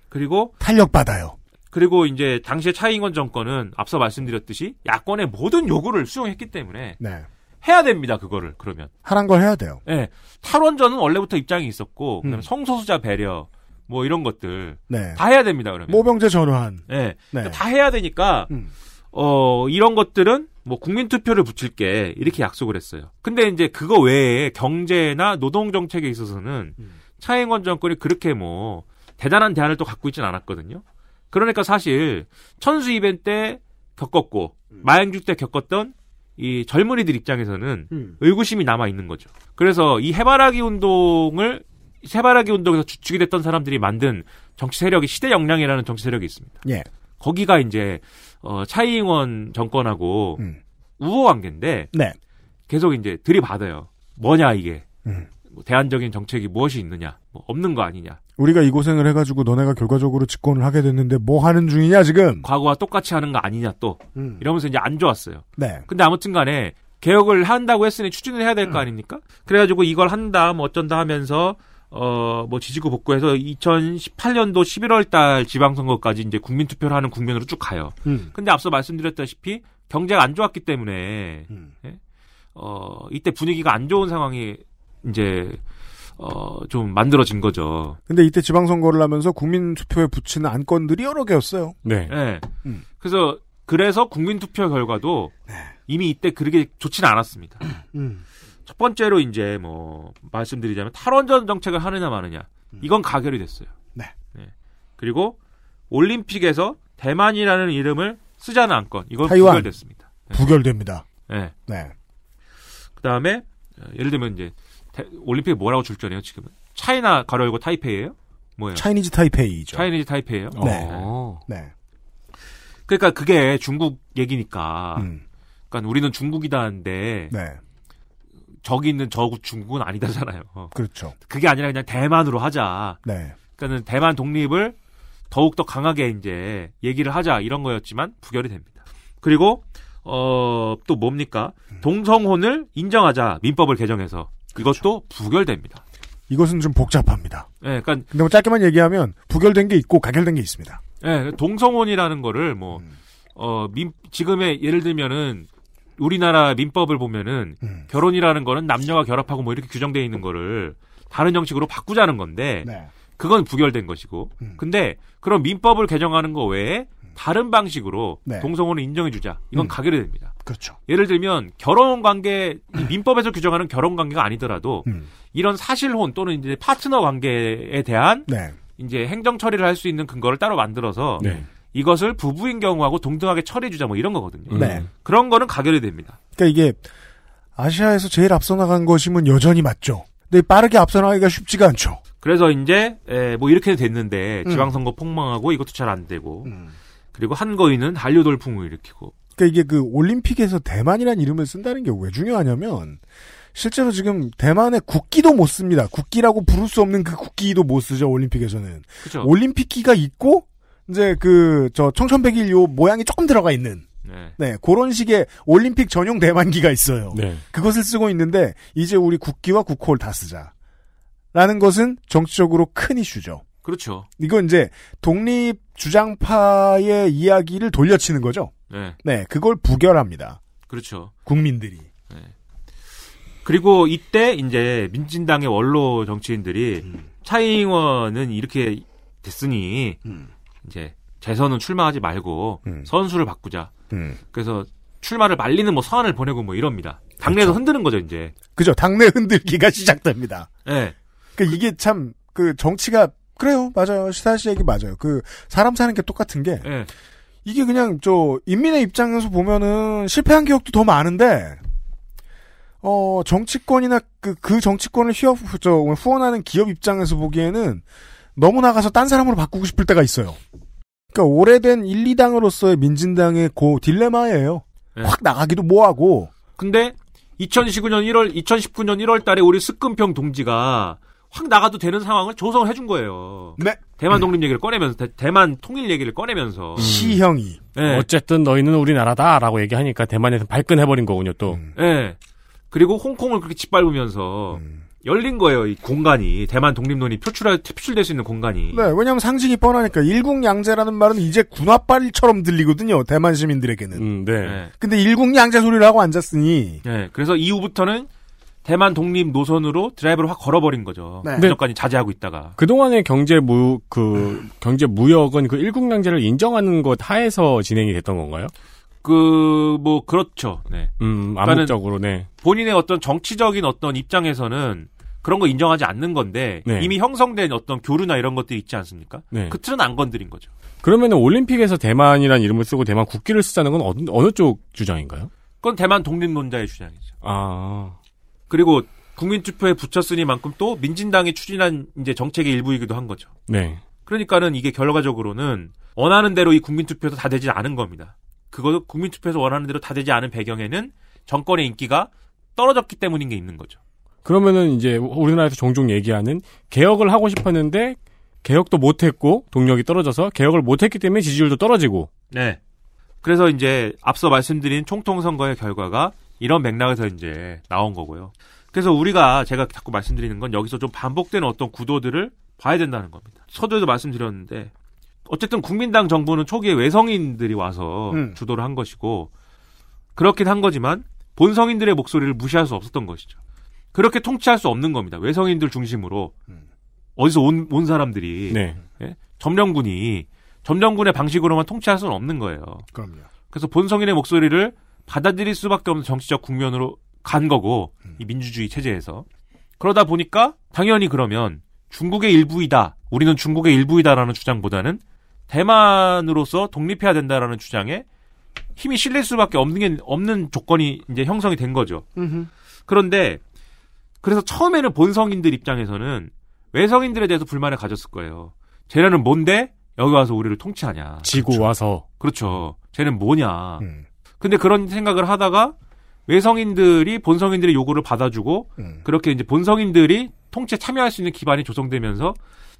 그리고 탄력 받아요. 그리고 이제 당시에 차이잉원 정권은 앞서 말씀드렸듯이 야권의 모든 요구를 수용했기 때문에 네. 해야 됩니다. 그거를 그러면. 하란 걸 해야 돼요. 예. 탈원전은 원래부터 입장이 있었고 음. 성소수자 배려 뭐 이런 것들 네. 다 해야 됩니다. 그러면. 모병제 전환. 예. 네. 그러니까 다 해야 되니까 음. 어 이런 것들은 뭐 국민 투표를 붙일게 이렇게 약속을 했어요. 근데 이제 그거 외에 경제나 노동 정책에 있어서는 음. 차잉원 정권이 그렇게 뭐 대단한 대안을 또 갖고 있지는 않았거든요. 그러니까 사실 천수 이벤트 때 겪었고 음. 마행주 때 겪었던 이 젊은이들 입장에서는 음. 의구심이 남아 있는 거죠. 그래서 이 해바라기 운동을 해바라기 운동에서 주축이 됐던 사람들이 만든 정치 세력이 시대 역량이라는 정치 세력이 있습니다. 예. 거기가 이제 어 차이잉원 정권하고 음. 우호 관계인데 네. 계속 이제 들이받아요. 뭐냐 이게 음. 뭐 대안적인 정책이 무엇이 있느냐, 뭐 없는 거 아니냐. 우리가 이 고생을 해가지고 너네가 결과적으로 집권을 하게 됐는데 뭐 하는 중이냐 지금? 과거와 똑같이 하는 거 아니냐 또 음. 이러면서 이제 안 좋았어요. 네. 근데 아무튼간에 개혁을 한다고 했으니 추진을 해야 될 거 아닙니까? 그래가지고 이걸 한다, 뭐 어쩐다 하면서 어 뭐 지지고 복구해서 2018년도 11월 달 지방선거까지 이제 국민투표를 하는 국면으로 쭉 가요. 음. 근데 앞서 말씀드렸다시피 경제가 안 좋았기 때문에 음. 예? 어 이때 분위기가 안 좋은 상황이 이제 어 좀 만들어진 거죠. 근데 이때 지방선거를 하면서 국민투표에 붙이는 안건들이 여러 개였어요. 네. 예. 음. 그래서 그래서 국민투표 결과도 이미 이때 그렇게 좋지는 않았습니다. 음. 첫 번째로 이제 뭐 말씀드리자면 탈원전 정책을 하느냐 마느냐 이건 가결이 됐어요. 네. 그리고 올림픽에서 대만이라는 이름을 쓰자는 안건 이건 타이완. 부결됐습니다. 부결됩니다. 네. 네. 그 다음에 어, 예를 들면 이제 대- 올림픽 뭐라고 출전해요 지금은 차이나 가로 열고 타이페이예요? 뭐예요? 차이니즈 타이페이죠. 차이니즈 타이페이예요? 네. 어. 네. 그러니까 그게 중국 얘기니까. 음. 그러니까 우리는 중국이다는데 네. 저기 있는 저 중국은 아니다잖아요. 그렇죠. 그게 아니라 그냥 대만으로 하자. 네. 그러니까는 대만 독립을 더욱 더 강하게 이제 얘기를 하자 이런 거였지만 부결이 됩니다. 그리고 어 또 뭡니까? 동성혼을 인정하자 민법을 개정해서 이것도 부결됩니다. 이것은 좀 복잡합니다. 예, 그러니까 근데 뭐 짧게만 얘기하면 부결된 게 있고 가결된 게 있습니다. 예, 동성혼이라는 거를 뭐, 어, 민, 지금의 예를 들면은 우리나라 민법을 보면은 음. 결혼이라는 거는 남녀가 결합하고 뭐 이렇게 규정되어 있는 거를 다른 형식으로 바꾸자는 건데 네. 그건 부결된 것이고 음. 근데 그런 민법을 개정하는 거 외에 다른 방식으로 네. 동성혼을 인정해주자 이건 음. 가결이 됩니다. 그렇죠. 예를 들면 결혼 관계 이 민법에서 규정하는 결혼 관계가 아니더라도 음. 이런 사실혼 또는 이제 파트너 관계에 대한 네. 이제 행정 처리를 할 수 있는 근거를 따로 만들어서 네. 이것을 부부인 경우하고 동등하게 처리해 주자 뭐 이런 거거든요. 음. 네. 그런 거는 가결이 됩니다. 그러니까 이게 아시아에서 제일 앞서 나간 것이면 여전히 맞죠. 근데 빠르게 앞서 나가기가 쉽지가 않죠. 그래서 이제 에, 뭐 이렇게 됐는데 음. 지방선거 폭망하고 이것도 잘 안 되고 그리고 한거인은 한류 돌풍을 일으키고 그러니까 이게 그 올림픽에서 대만이라는 이름을 쓴다는 게 왜 중요하냐면 실제로 지금 대만의 국기도 못 씁니다. 국기라고 부를 수 없는 그 국기도 못 쓰죠 올림픽에서는. 그죠? 올림픽기가 있고 이제 그 저 청천백일 요 모양이 조금 들어가 있는 네. 네 그런 식의 올림픽 전용 대만기가 있어요. 네. 그것을 쓰고 있는데 이제 우리 국기와 국호를 다 쓰자. 라는 것은 정치적으로 큰 이슈죠. 그렇죠. 이건 이제 독립 주장파의 이야기를 돌려치는 거죠. 네. 네, 그걸 부결합니다. 그렇죠. 국민들이. 그리고 이때 이제 민진당의 원로 정치인들이 차이잉원은 이렇게 됐으니 이제 재선은 출마하지 말고 선수를 바꾸자. 음. 그래서 출마를 말리는 뭐 서한을 보내고 뭐 이럽니다. 당내에서 흔드는 거죠 이제. 그죠. 당내 흔들기가 시작됩니다. 예. 그 이게 참 그 정치가 그래요. 맞아요. 시사 씨 얘기 맞아요. 그 사람 사는 게 똑같은 게 예. 이게 그냥 저 인민의 입장에서 보면은 실패한 기억도 더 많은데 어 정치권이나 그그 정치권을 휘어 저 후원하는 기업 입장에서 보기에는 너무 나가서 딴 사람으로 바꾸고 싶을 때가 있어요. 그러니까 오래된 1, 2당으로서의 민진당의 고 딜레마예요. 예. 확 나가기도 뭐하고 근데 2019년 1월 2019년 1월 달에 우리 스금평 동지가 확 나가도 되는 상황을 조성을 해준 거예요. 네. 대만 독립 얘기를 꺼내면서 대, 만 통일 얘기를 꺼내면서 시형이 네. 어쨌든 너희는 우리나라다라고 얘기하니까 대만에서 발끈해버린 거군요 또. 음. 예. 그리고 홍콩을 그렇게 짓밟으면서 음. 열린 거예요, 이 공간이. 대만 독립론이 표출할, 표출될 수 있는 공간이. 네, 왜냐하면 상징이 뻔하니까 일국양제라는 말은 이제 군화빨처럼 들리거든요. 대만 시민들에게는. 음, 네. 네. 근데 일국양제 소리를 하고 앉았으니 네, 그래서 이후부터는 대만 독립 노선으로 드라이브를 확 걸어버린 거죠. 네. 그전까지 자제하고 있다가. 그동안의 경제 무, 그, 경제 무역은 그 일국양제를 인정하는 것 하에서 진행이 됐던 건가요? 그, 뭐, 그렇죠. 네. 음, 암묵적으로, 네. 본인의 어떤 정치적인 어떤 입장에서는 그런 거 인정하지 않는 건데 네. 이미 형성된 어떤 교류나 이런 것들이 있지 않습니까? 네. 그 틀은 안 건드린 거죠. 그러면은 올림픽에서 대만이라는 이름을 쓰고 대만 국기를 쓰자는 건 어느, 어느 쪽 주장인가요? 그건 대만 독립론자의 주장이죠. 아, 그리고 국민투표에 붙였으니만큼 또 민진당이 추진한 이제 정책의 일부이기도 한 거죠. 네. 그러니까는 이게 결과적으로는 원하는 대로 이 국민투표도 다 되지 않은 겁니다. 그것도 국민투표에서 원하는 대로 다 되지 않은 배경에는 정권의 인기가 떨어졌기 때문인 게 있는 거죠. 그러면은 이제 우리나라에서 종종 얘기하는 개혁을 하고 싶었는데 개혁도 못했고 동력이 떨어져서 개혁을 못했기 때문에 지지율도 떨어지고 네. 그래서 이제 앞서 말씀드린 총통선거의 결과가 이런 맥락에서 이제 나온 거고요. 그래서 우리가 제가 자꾸 말씀드리는 건 여기서 좀 반복되는 어떤 구도들을 봐야 된다는 겁니다. 서두에도 말씀드렸는데 어쨌든 국민당 정부는 초기에 외성인들이 와서 음. 주도를 한 것이고 그렇긴 한 거지만 본성인들의 목소리를 무시할 수 없었던 것이죠. 그렇게 통치할 수 없는 겁니다. 외성인들 중심으로 어디서 온, 온 사람들이 네. 예? 점령군이 점령군의 방식으로만 통치할 수는 없는 거예요. 그럼요. 그래서 본성인의 목소리를 받아들일 수밖에 없는 정치적 국면으로 간 거고 이 민주주의 체제에서 그러다 보니까 당연히 그러면 중국의 일부이다. 우리는 중국의 일부이다라는 주장보다는 대만으로서 독립해야 된다라는 주장에 힘이 실릴 수밖에 없는 게 없는 조건이 이제 형성이 된 거죠. 그런데 그래서 처음에는 본성인들 입장에서는 외성인들에 대해서 불만을 가졌을 거예요. 쟤네는 뭔데 여기 와서 우리를 통치하냐. 지고 와서 그렇죠. 쟤는 뭐냐. 음. 근데 그런 생각을 하다가 외성인들이 본성인들의 요구를 받아주고 음. 그렇게 이제 본성인들이 통치에 참여할 수 있는 기반이 조성되면서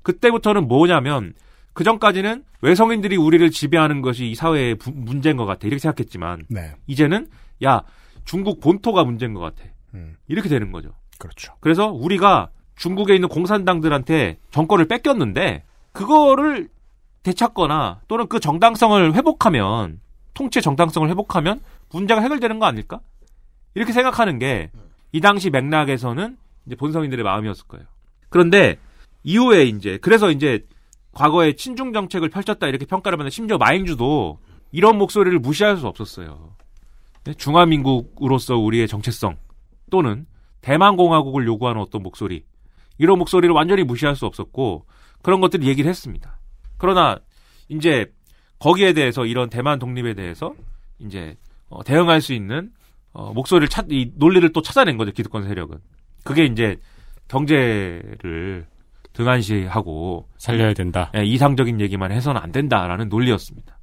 그때부터는 뭐냐면 그 전까지는 외성인들이 우리를 지배하는 것이 이 사회의 부- 문제인 것 같아 이렇게 생각했지만 네. 이제는 야 중국 본토가 문제인 것 같아 음. 이렇게 되는 거죠. 그렇죠. 그래서 우리가 중국에 있는 공산당들한테 정권을 뺏겼는데 그거를 되찾거나 또는 그 정당성을 회복하면 통치의 정당성을 회복하면 문제가 해결되는 거 아닐까? 이렇게 생각하는 게 이 당시 맥락에서는 이제 본성인들의 마음이었을 거예요. 그런데 이후에 이제 그래서 이제 과거에 친중 정책을 펼쳤다 이렇게 평가를 받는 심지어 마잉주도 이런 목소리를 무시할 수 없었어요. 네, 중화민국으로서 우리의 정체성 또는 대만공화국을 요구하는 어떤 목소리 이런 목소리를 완전히 무시할 수 없었고 그런 것들을 얘기를 했습니다. 그러나 이제 거기에 대해서 이런 대만 독립에 대해서 이제 어, 대응할 수 있는 어, 목소리를 찾, 이 논리를 또 찾아낸 거죠 기득권 세력은. 그게 이제 경제를 등한시하고 살려야 된다. 예, 이상적인 얘기만 해서는 안 된다라는 논리였습니다.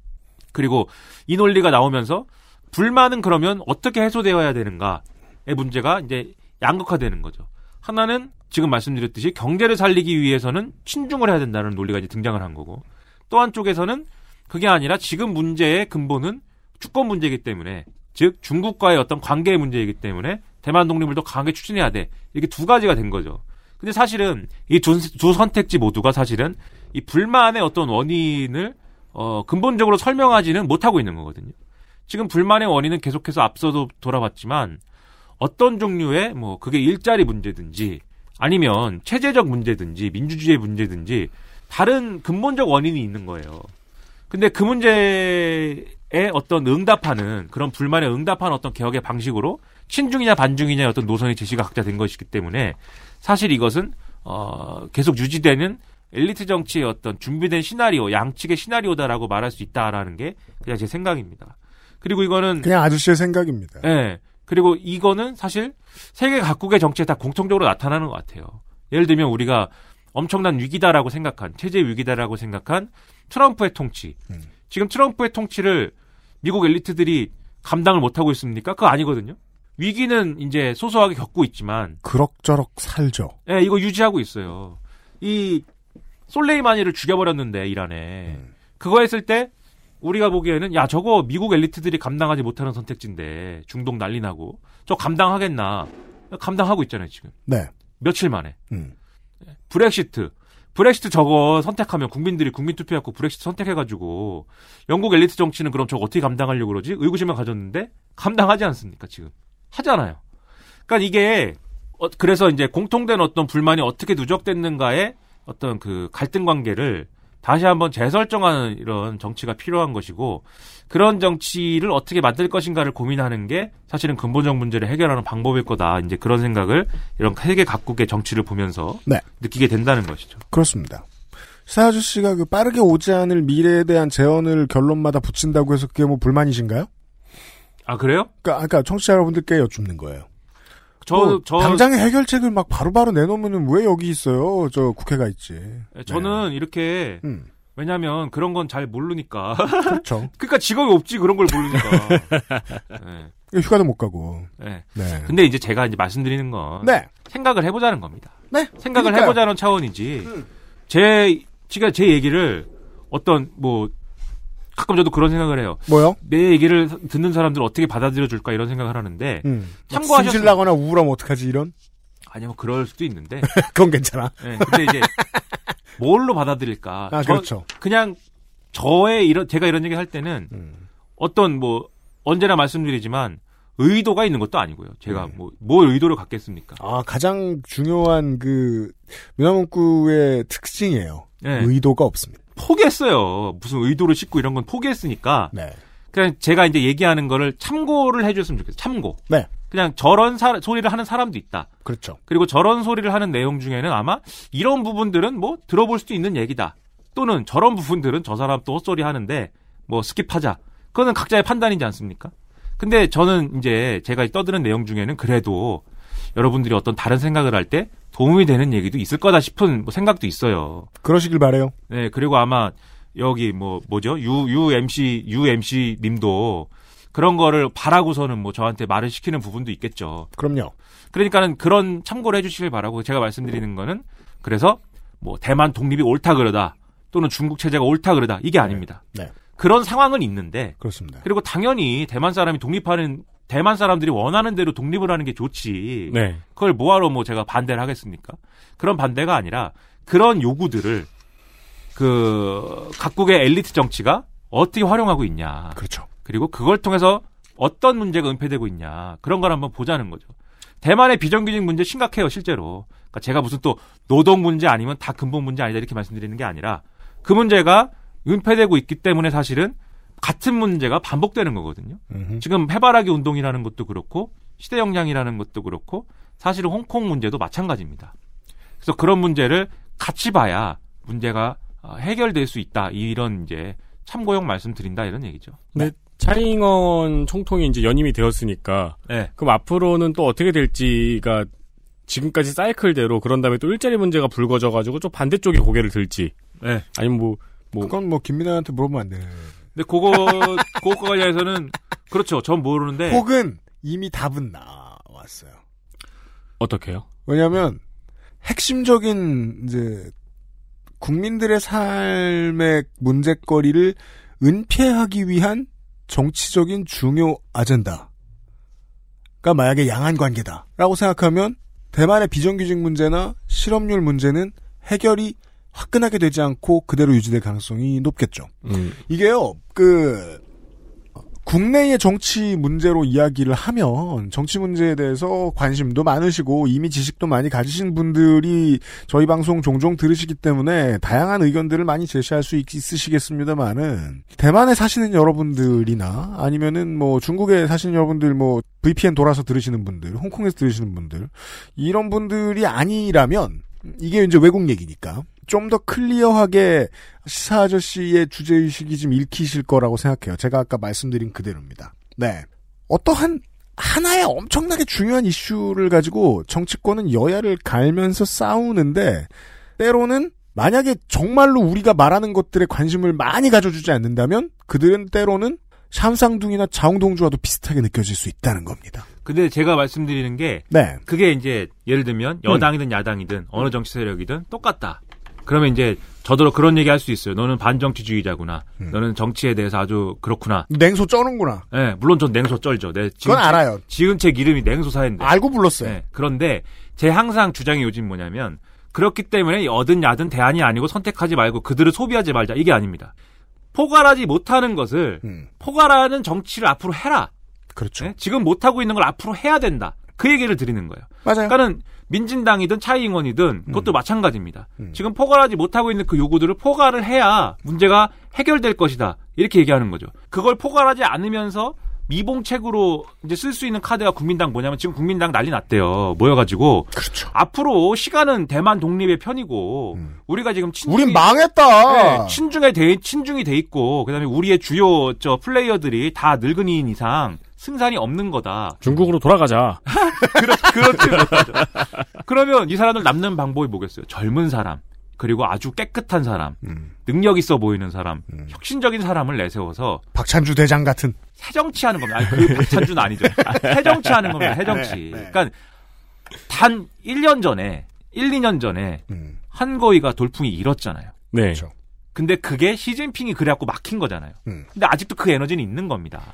그리고 이 논리가 나오면서 불만은 그러면 어떻게 해소되어야 되는가의 문제가 이제 양극화되는 거죠. 하나는 지금 말씀드렸듯이 경제를 살리기 위해서는 친중을 해야 된다는 논리가 이제 등장을 한 거고 또 한쪽에서는 그게 아니라 지금 문제의 근본은 주권 문제이기 때문에 즉 중국과의 어떤 관계의 문제이기 때문에 대만 독립을 더 강하게 추진해야 돼 이렇게 두 가지가 된 거죠. 근데 사실은 이 두 선택지 모두가 사실은 이 불만의 어떤 원인을 어, 근본적으로 설명하지는 못하고 있는 거거든요. 지금 불만의 원인은 계속해서 앞서도 돌아봤지만 어떤 종류의 뭐 그게 일자리 문제든지 아니면 체제적 문제든지 민주주의 문제든지 다른 근본적 원인이 있는 거예요. 근데 그 문제에 어떤 응답하는 그런 불만에 응답하는 어떤 개혁의 방식으로 친중이냐 반중이냐 어떤 노선의 제시가 각자 된 것이기 때문에 사실 이것은 어 계속 유지되는 엘리트 정치의 어떤 준비된 시나리오, 양측의 시나리오다라고 말할 수 있다라는 게 그냥 제 생각입니다. 그리고 이거는 그냥 아저씨의 생각입니다. 예. 그리고 이거는 사실 세계 각국의 정치에 다 공통적으로 나타나는 것 같아요. 예를 들면 우리가 엄청난 위기다라고 생각한 체제 위기다라고 생각한 트럼프의 통치. 지금 트럼프의 통치를 미국 엘리트들이 감당을 못 하고 있습니까? 그거 아니거든요. 위기는 이제 소소하게 겪고 있지만 그럭저럭 살죠. 예, 이거 유지하고 있어요. 이 솔레이마니를 죽여버렸는데 이란에 그거 했을 때 우리가 보기에는 야 저거 미국 엘리트들이 감당하지 못하는 선택지인데 중동 난리 나고 저 감당하겠나 감당하고 있잖아요 지금 네. 며칠 만에 음. 브렉시트 브렉시트 저거 선택하면 국민들이 국민 투표하고 브렉시트 선택해가지고 영국 엘리트 정치는 그럼 저거 어떻게 감당하려고 그러지 의구심을 가졌는데 감당하지 않습니까 지금 하잖아요. 그러니까 이게 어, 그래서 이제 공통된 어떤 불만이 어떻게 누적됐는가의 어떤 그 갈등 관계를 다시 한번 재설정하는 이런 정치가 필요한 것이고 그런 정치를 어떻게 만들 것인가를 고민하는 게 사실은 근본적 문제를 해결하는 방법일 거다. 이제 그런 생각을 이런 세계 각국의 정치를 보면서 네. 느끼게 된다는 것이죠. 그렇습니다. 사 아저씨가 그 빠르게 오지 않을 미래에 대한 제언을 결론마다 붙인다고 해서 그게 뭐 불만이신가요? 아 그래요? 그러니까 아까 청취자 여러분들께 여쭙는 거예요. 저, 뭐 저 당장의 해결책을 막 바로바로 내놓으면 왜 여기 있어요? 저 국회가 있지. 예, 저는 이렇게 음. 왜냐하면 그런 건 잘 모르니까. 그렇죠. 그러니까 직업이 없지 그런 걸 모르니까. 네. 휴가도 못 가고. 네. 네. 근데 이제 제가 이제 말씀드리는 건 네. 생각을 해보자는 겁니다. 네. 생각을 그러니까요. 해보자는 차원이지. 제 제가 제 얘기를 어떤 뭐 가끔 저도 그런 생각을 해요. 뭐요? 내 얘기를 듣는 사람들은 어떻게 받아들여 줄까 이런 생각을 하는데 음. 참고하셨 승질나거나 우울하면 어떡하지 이런? 아니면 그럴 수도 있는데. 그건 괜찮아. 네, 근데 이제 뭘로 받아들일까? 아, 저- 그렇죠. 그냥 저의 이런 제가 이런 얘기 할 때는 음. 어떤 뭐 언제나 말씀드리지만 의도가 있는 것도 아니고요. 제가 뭐뭘 의도를 갖겠습니까? 아, 가장 중요한 그 민하문구의 특징이에요. 네. 의도가 없습니다. 포기했어요. 무슨 의도를 싣고 이런 건 포기했으니까. 네. 그냥 제가 이제 얘기하는 거를 참고를 해줬으면 좋겠어요. 참고. 네. 그냥 저런 사- 소리를 하는 사람도 있다. 그렇죠. 그리고 저런 소리를 하는 내용 중에는 아마 이런 부분들은 뭐 들어볼 수도 있는 얘기다. 또는 저런 부분들은 저 사람 또 헛소리 하는데 뭐 skip하자. 그거는 각자의 판단이지 않습니까? 근데 저는 이제 제가 떠드는 내용 중에는 그래도 여러분들이 어떤 다른 생각을 할 때 도움이 되는 얘기도 있을 거다 싶은 뭐 생각도 있어요. 그러시길 바래요. 네, 그리고 아마 여기 뭐 뭐죠? U UMC UMC 님도 그런 거를 바라고서는 뭐 저한테 말을 시키는 부분도 있겠죠. 그럼요. 그러니까는 그런 참고를 해 주시길 바라고 제가 말씀드리는 거는 그래서 뭐 대만 독립이 옳다 그러다 또는 중국 체제가 옳다 그러다 이게 아닙니다. 네. 그런 상황은 있는데 그렇습니다. 그리고 당연히 대만 사람이 독립하는 대만 사람들이 원하는 대로 독립을 하는 게 좋지. 네. 그걸 뭐하러 뭐 제가 반대를 하겠습니까? 그런 반대가 아니라 그런 요구들을 그 각국의 엘리트 정치가 어떻게 활용하고 있냐. 그렇죠. 그리고 그걸 통해서 어떤 문제가 은폐되고 있냐. 그런 걸 한번 보자는 거죠. 대만의 비정규직 문제 심각해요, 실제로. 그러니까 제가 무슨 또 노동 문제 아니면 다 근본 문제 아니다 이렇게 말씀드리는 게 아니라 그 문제가 은폐되고 있기 때문에 사실은 같은 문제가 반복되는 거거든요. 음흠. 지금 해바라기 운동이라는 것도 그렇고 시대 영향이라는 것도 그렇고 사실은 홍콩 문제도 마찬가지입니다. 그래서 그런 문제를 같이 봐야 문제가 어, 해결될 수 있다. 이런 이제 참고용 말씀드린다 이런 얘기죠. 네. 차잉원 총통이 이제 연임이 되었으니까 네. 그럼 앞으로는 또 어떻게 될지가 지금까지 사이클대로 그런 다음에 또 일자리 문제가 불거져 가지고 좀 반대쪽에 고개를 들지. 네. 아니면 뭐, 뭐. 그건 뭐 김민아한테 물어보면 안 돼. 근데 그거 그것과 관련해서는 그렇죠. 전 모르는데 혹은 이미 답은 나왔어요. 어떻게요? 왜냐하면 핵심적인 이제 국민들의 삶의 문제거리를 은폐하기 위한 정치적인 중요 아젠다가 만약에 양안 관계다라고 생각하면 대만의 비정규직 문제나 실업률 문제는 해결이 화끈하게 되지 않고 그대로 유지될 가능성이 높겠죠. 음. 이게요, 그, 국내의 정치 문제로 이야기를 하면 정치 문제에 대해서 관심도 많으시고 이미 지식도 많이 가지신 분들이 저희 방송 종종 들으시기 때문에 다양한 의견들을 많이 제시할 수 있, 있으시겠습니다만은 대만에 사시는 여러분들이나 아니면은 뭐 중국에 사시는 여러분들 뭐 VPN 돌아서 들으시는 분들, 홍콩에서 들으시는 분들 이런 분들이 아니라면 이게 이제 외국 얘기니까 좀 더 클리어하게 시사 아저씨의 주제의식이 좀 읽히실 거라고 생각해요. 제가 아까 말씀드린 그대로입니다. 네. 어떠한 하나의 엄청나게 중요한 이슈를 가지고 정치권은 여야를 갈면서 싸우는데 때로는 만약에 정말로 우리가 말하는 것들에 관심을 많이 가져주지 않는다면 그들은 때로는 샴쌍둥이나 자웅동주와도 비슷하게 느껴질 수 있다는 겁니다. 근데 제가 말씀드리는 게 네. 그게 이제 예를 들면 여당이든 야당이든 어느 정치 세력이든 똑같다. 그러면 이제 저도 그런 얘기 할 수 있어요. 너는 반정치주의자구나. 너는 정치에 대해서 아주 그렇구나. 냉소 쩌는구나. 예, 물론 전 냉소 쩔죠. 내 지금 그건 알아요. 지은 책 이름이 냉소사인데. 알고 불렀어요. 네, 그런데 제 항상 주장이 요즘 뭐냐면 그렇기 때문에 여든 야든 대안이 아니고 선택하지 말고 그들을 소비하지 말자 이게 아닙니다. 포괄하지 못하는 것을 포괄하는 정치를 앞으로 해라. 그렇죠. 네? 지금 못하고 있는 걸 앞으로 해야 된다. 그 얘기를 드리는 거예요. 맞아요. 그러니까는 민진당이든 차이잉원이든 그것도 마찬가지입니다. 지금 포괄하지 못하고 있는 그 요구들을 포괄을 해야 문제가 해결될 것이다. 이렇게 얘기하는 거죠. 그걸 포괄하지 않으면서 미봉책으로 이제 쓸 수 있는 카드가 국민당 뭐냐면 지금 국민당 난리 났대요. 모여가지고 그렇죠. 앞으로 시간은 대만 독립의 편이고 우리가 지금 친중이, 우린 망했다. 네, 친중에 돼 친중이 돼 있고 그다음에 우리의 주요 저 플레이어들이 다 늙은이인 이상 승산이 없는 거다. 중국으로 돌아가자. 그렇, 그렇지 못하죠. 그러면 이 사람들 남는 방법이 뭐겠어요? 젊은 사람, 그리고 아주 깨끗한 사람, 능력 있어 보이는 사람, 혁신적인 사람을 내세워서 박찬주 대장 같은 새정치하는 겁니다. 아니, 그 박찬주는 아니죠. 아, 새정치하는 겁니다. 새정치. 네, 네. 그러니까 단 1년 전에, 1, 2년 전에 음. 한거위가 돌풍이 일었잖아요. 네. 그렇죠. 근데 그게 시진핑이 그래갖고 막힌 거잖아요. 음. 근데 아직도 그 에너지는 있는 겁니다.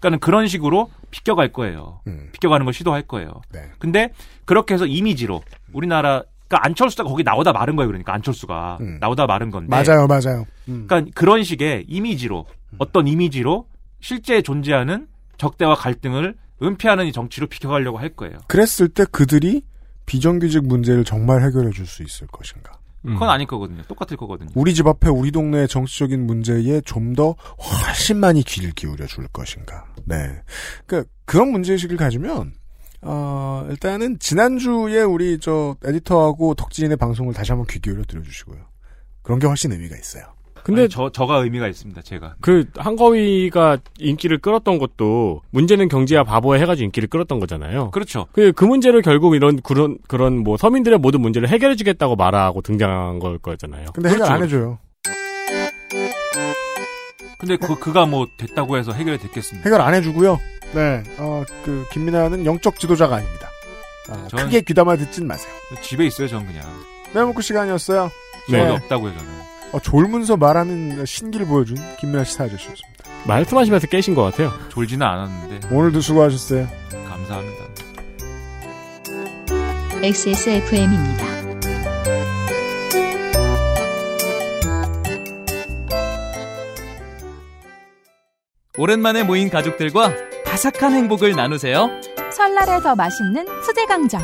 그러니까는 그런 식으로 비껴갈 거예요. 음. 비껴가는 걸 시도할 거예요. 네. 근데 그렇게 해서 이미지로 우리나라 그러니까 안철수가 거기 나오다 마른 거예요. 그러니까 안철수가 나오다 마른 건데. 음. 맞아요, 맞아요. 음. 그러니까 그런 식의 이미지로 어떤 이미지로 실제 존재하는 적대와 갈등을 은폐하는 이 정치로 비켜가려고 할 거예요. 그랬을 때 그들이 비정규직 문제를 정말 해결해 줄 수 있을 것인가? 그건 아닐 거거든요. 똑같을 거거든요. 우리 집 앞에 우리 동네의 정치적인 문제에 좀 더 훨씬 많이 귀를 기울여 줄 것인가? 네. 그 그런 문제의식을 가지면 어, 일단은 지난주에 우리 저 에디터하고 덕진의 방송을 다시 한번 귀 기울여 들어주시고요. 그런 게 훨씬 의미가 있어요. 근데 아니, 저 저가 의미가 있습니다. 제가. 그 한거위가 인기를 끌었던 것도 문제는 경제야 바보야 해가지고 인기를 끌었던 거잖아요. 그렇죠. 그, 그 문제를 결국 이런 그런 그런 뭐 서민들의 모든 문제를 해결해주겠다고 말하고 등장한 걸 거잖아요. 근데 해결 그렇죠. 안 해줘요. 근데 그 그가 뭐 됐다고 해서 해결이 됐겠습니까? 해결 안 해주고요. 네. 어, 그 김민아는 영적 지도자가 아닙니다. 아, 저는- 크게 귀담아 듣진 마세요. 집에 있어요, 전 그냥. 매먹고 시간이었어요. 네. 네. 없다고요, 저는. 어, 졸면서 말하는 신기를 보여준 김민아 시사 아저씨였습니다. 말씀하시면서 깨신 것 같아요. 졸지는 않았는데 오늘도 수고하셨어요. 감사합니다. XSFM입니다. 오랜만에 모인 가족들과 바삭한 행복을 나누세요. 설날에 더 맛있는 수제 강정.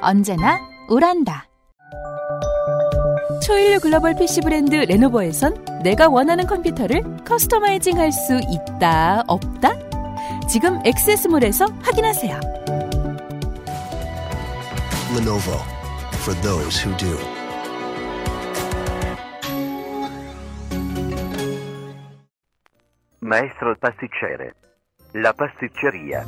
언제나 오란다. 초일류 글로벌 PC 브랜드 Lenovo에선 내가 원하는 컴퓨터를 customizing 할 수 있다, 없다? 지금 XS몰에서 확인하세요. Lenovo for those who do. Maestro pasticcere. La pasticceria.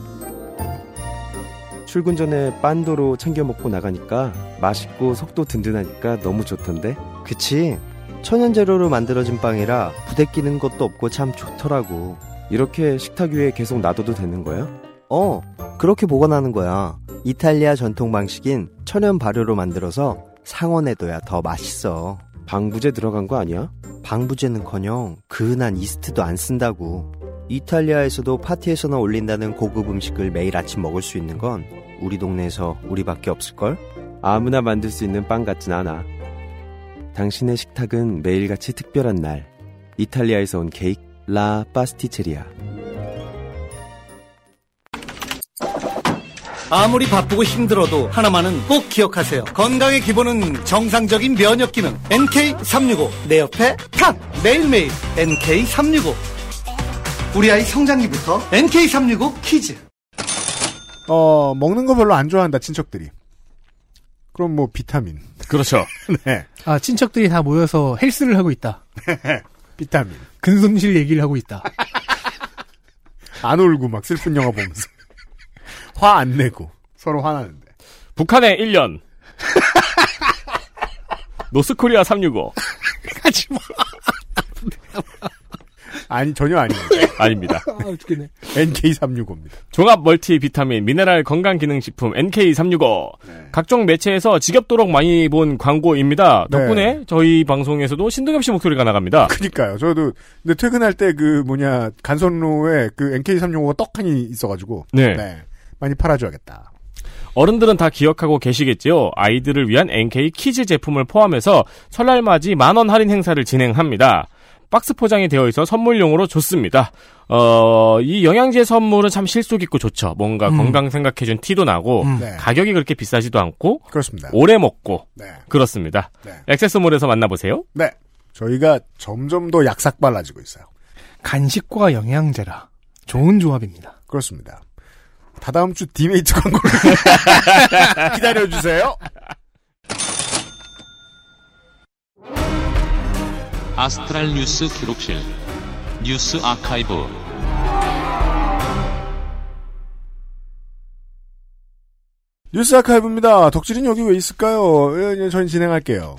출근 전에 빤도로 챙겨 먹고 나가니까 맛있고 속도 든든하니까 너무 좋던데. 그치. 천연 재료로 만들어진 빵이라 부대 끼는 것도 없고 참 좋더라고. 이렇게 식탁 위에 계속 놔둬도 되는 거야? 어, 그렇게 보관하는 거야. 이탈리아 전통 방식인 천연 발효로 만들어서 상온에둬야 더 맛있어. 방부제 들어간 거 아니야? 방부제는커녕 그은한 이스트도 안 쓴다고. 이탈리아에서도 파티에서나 올린다는 고급 음식을 매일 아침 먹을 수 있는 건 우리 동네에서 우리밖에 없을걸? 아무나 만들 수 있는 빵 같진 않아. 당신의 식탁은 매일같이 특별한 날. 이탈리아에서 온 케이크 라 파스티체리아. 아무리 바쁘고 힘들어도 하나만은 꼭 기억하세요. 건강의 기본은 정상적인 면역 기능. NK365. 내 옆에 탁 매일매일 NK365. 우리 아이 성장기부터 NK365 키즈. 어, 먹는 거 별로 안 좋아한다, 친척들이. 그럼 뭐, 비타민. 그렇죠. 네. 아, 친척들이 다 모여서 헬스를 하고 있다. 비타민. 근손실 얘기를 하고 있다. 안 울고 막 슬픈 영화 보면서. 화 안 내고. 서로 화나는데. 북한의 1년. 노스코리아 365. 하지 마. 아니, 전혀 아니에요. 아닙니다. 아, 죽겠네. NK365입니다. 종합 멀티 비타민 미네랄 건강 기능 식품 NK365. 각종 매체에서 지겹도록 많이 본 광고입니다. 덕분에 저희 방송에서도 신동엽 씨 목소리가 나갑니다. 그니까요. 저도, 근데 퇴근할 때 그 뭐냐, 간선로에 그 NK365가 떡하니 있어가지고. 네. 많이 팔아줘야겠다. 어른들은 다 기억하고 계시겠지요. 아이들을 위한 NK 키즈 제품을 포함해서 설날 맞이 만원 할인 행사를 진행합니다. 박스 포장이 되어 있어 선물용으로 좋습니다. 어, 이 영양제 선물은 참 실속 있고 좋죠. 뭔가 음. 건강 생각해준 티도 나고, 음. 네. 가격이 그렇게 비싸지도 않고, 그렇습니다. 오래 먹고, 네. 그렇습니다. 액세스몰에서 만나보세요. 네. 저희가 점점 더 약삭빨라지고 있어요. 간식과 영양제라. 좋은 조합입니다. 그렇습니다. 다다음 주 디메이트 광고를 기다려주세요. 아스트랄 뉴스 기록실 뉴스 아카이브 뉴스 아카이브입니다. 덕질은 여기 왜 있을까요? 예, 저희 진행할게요.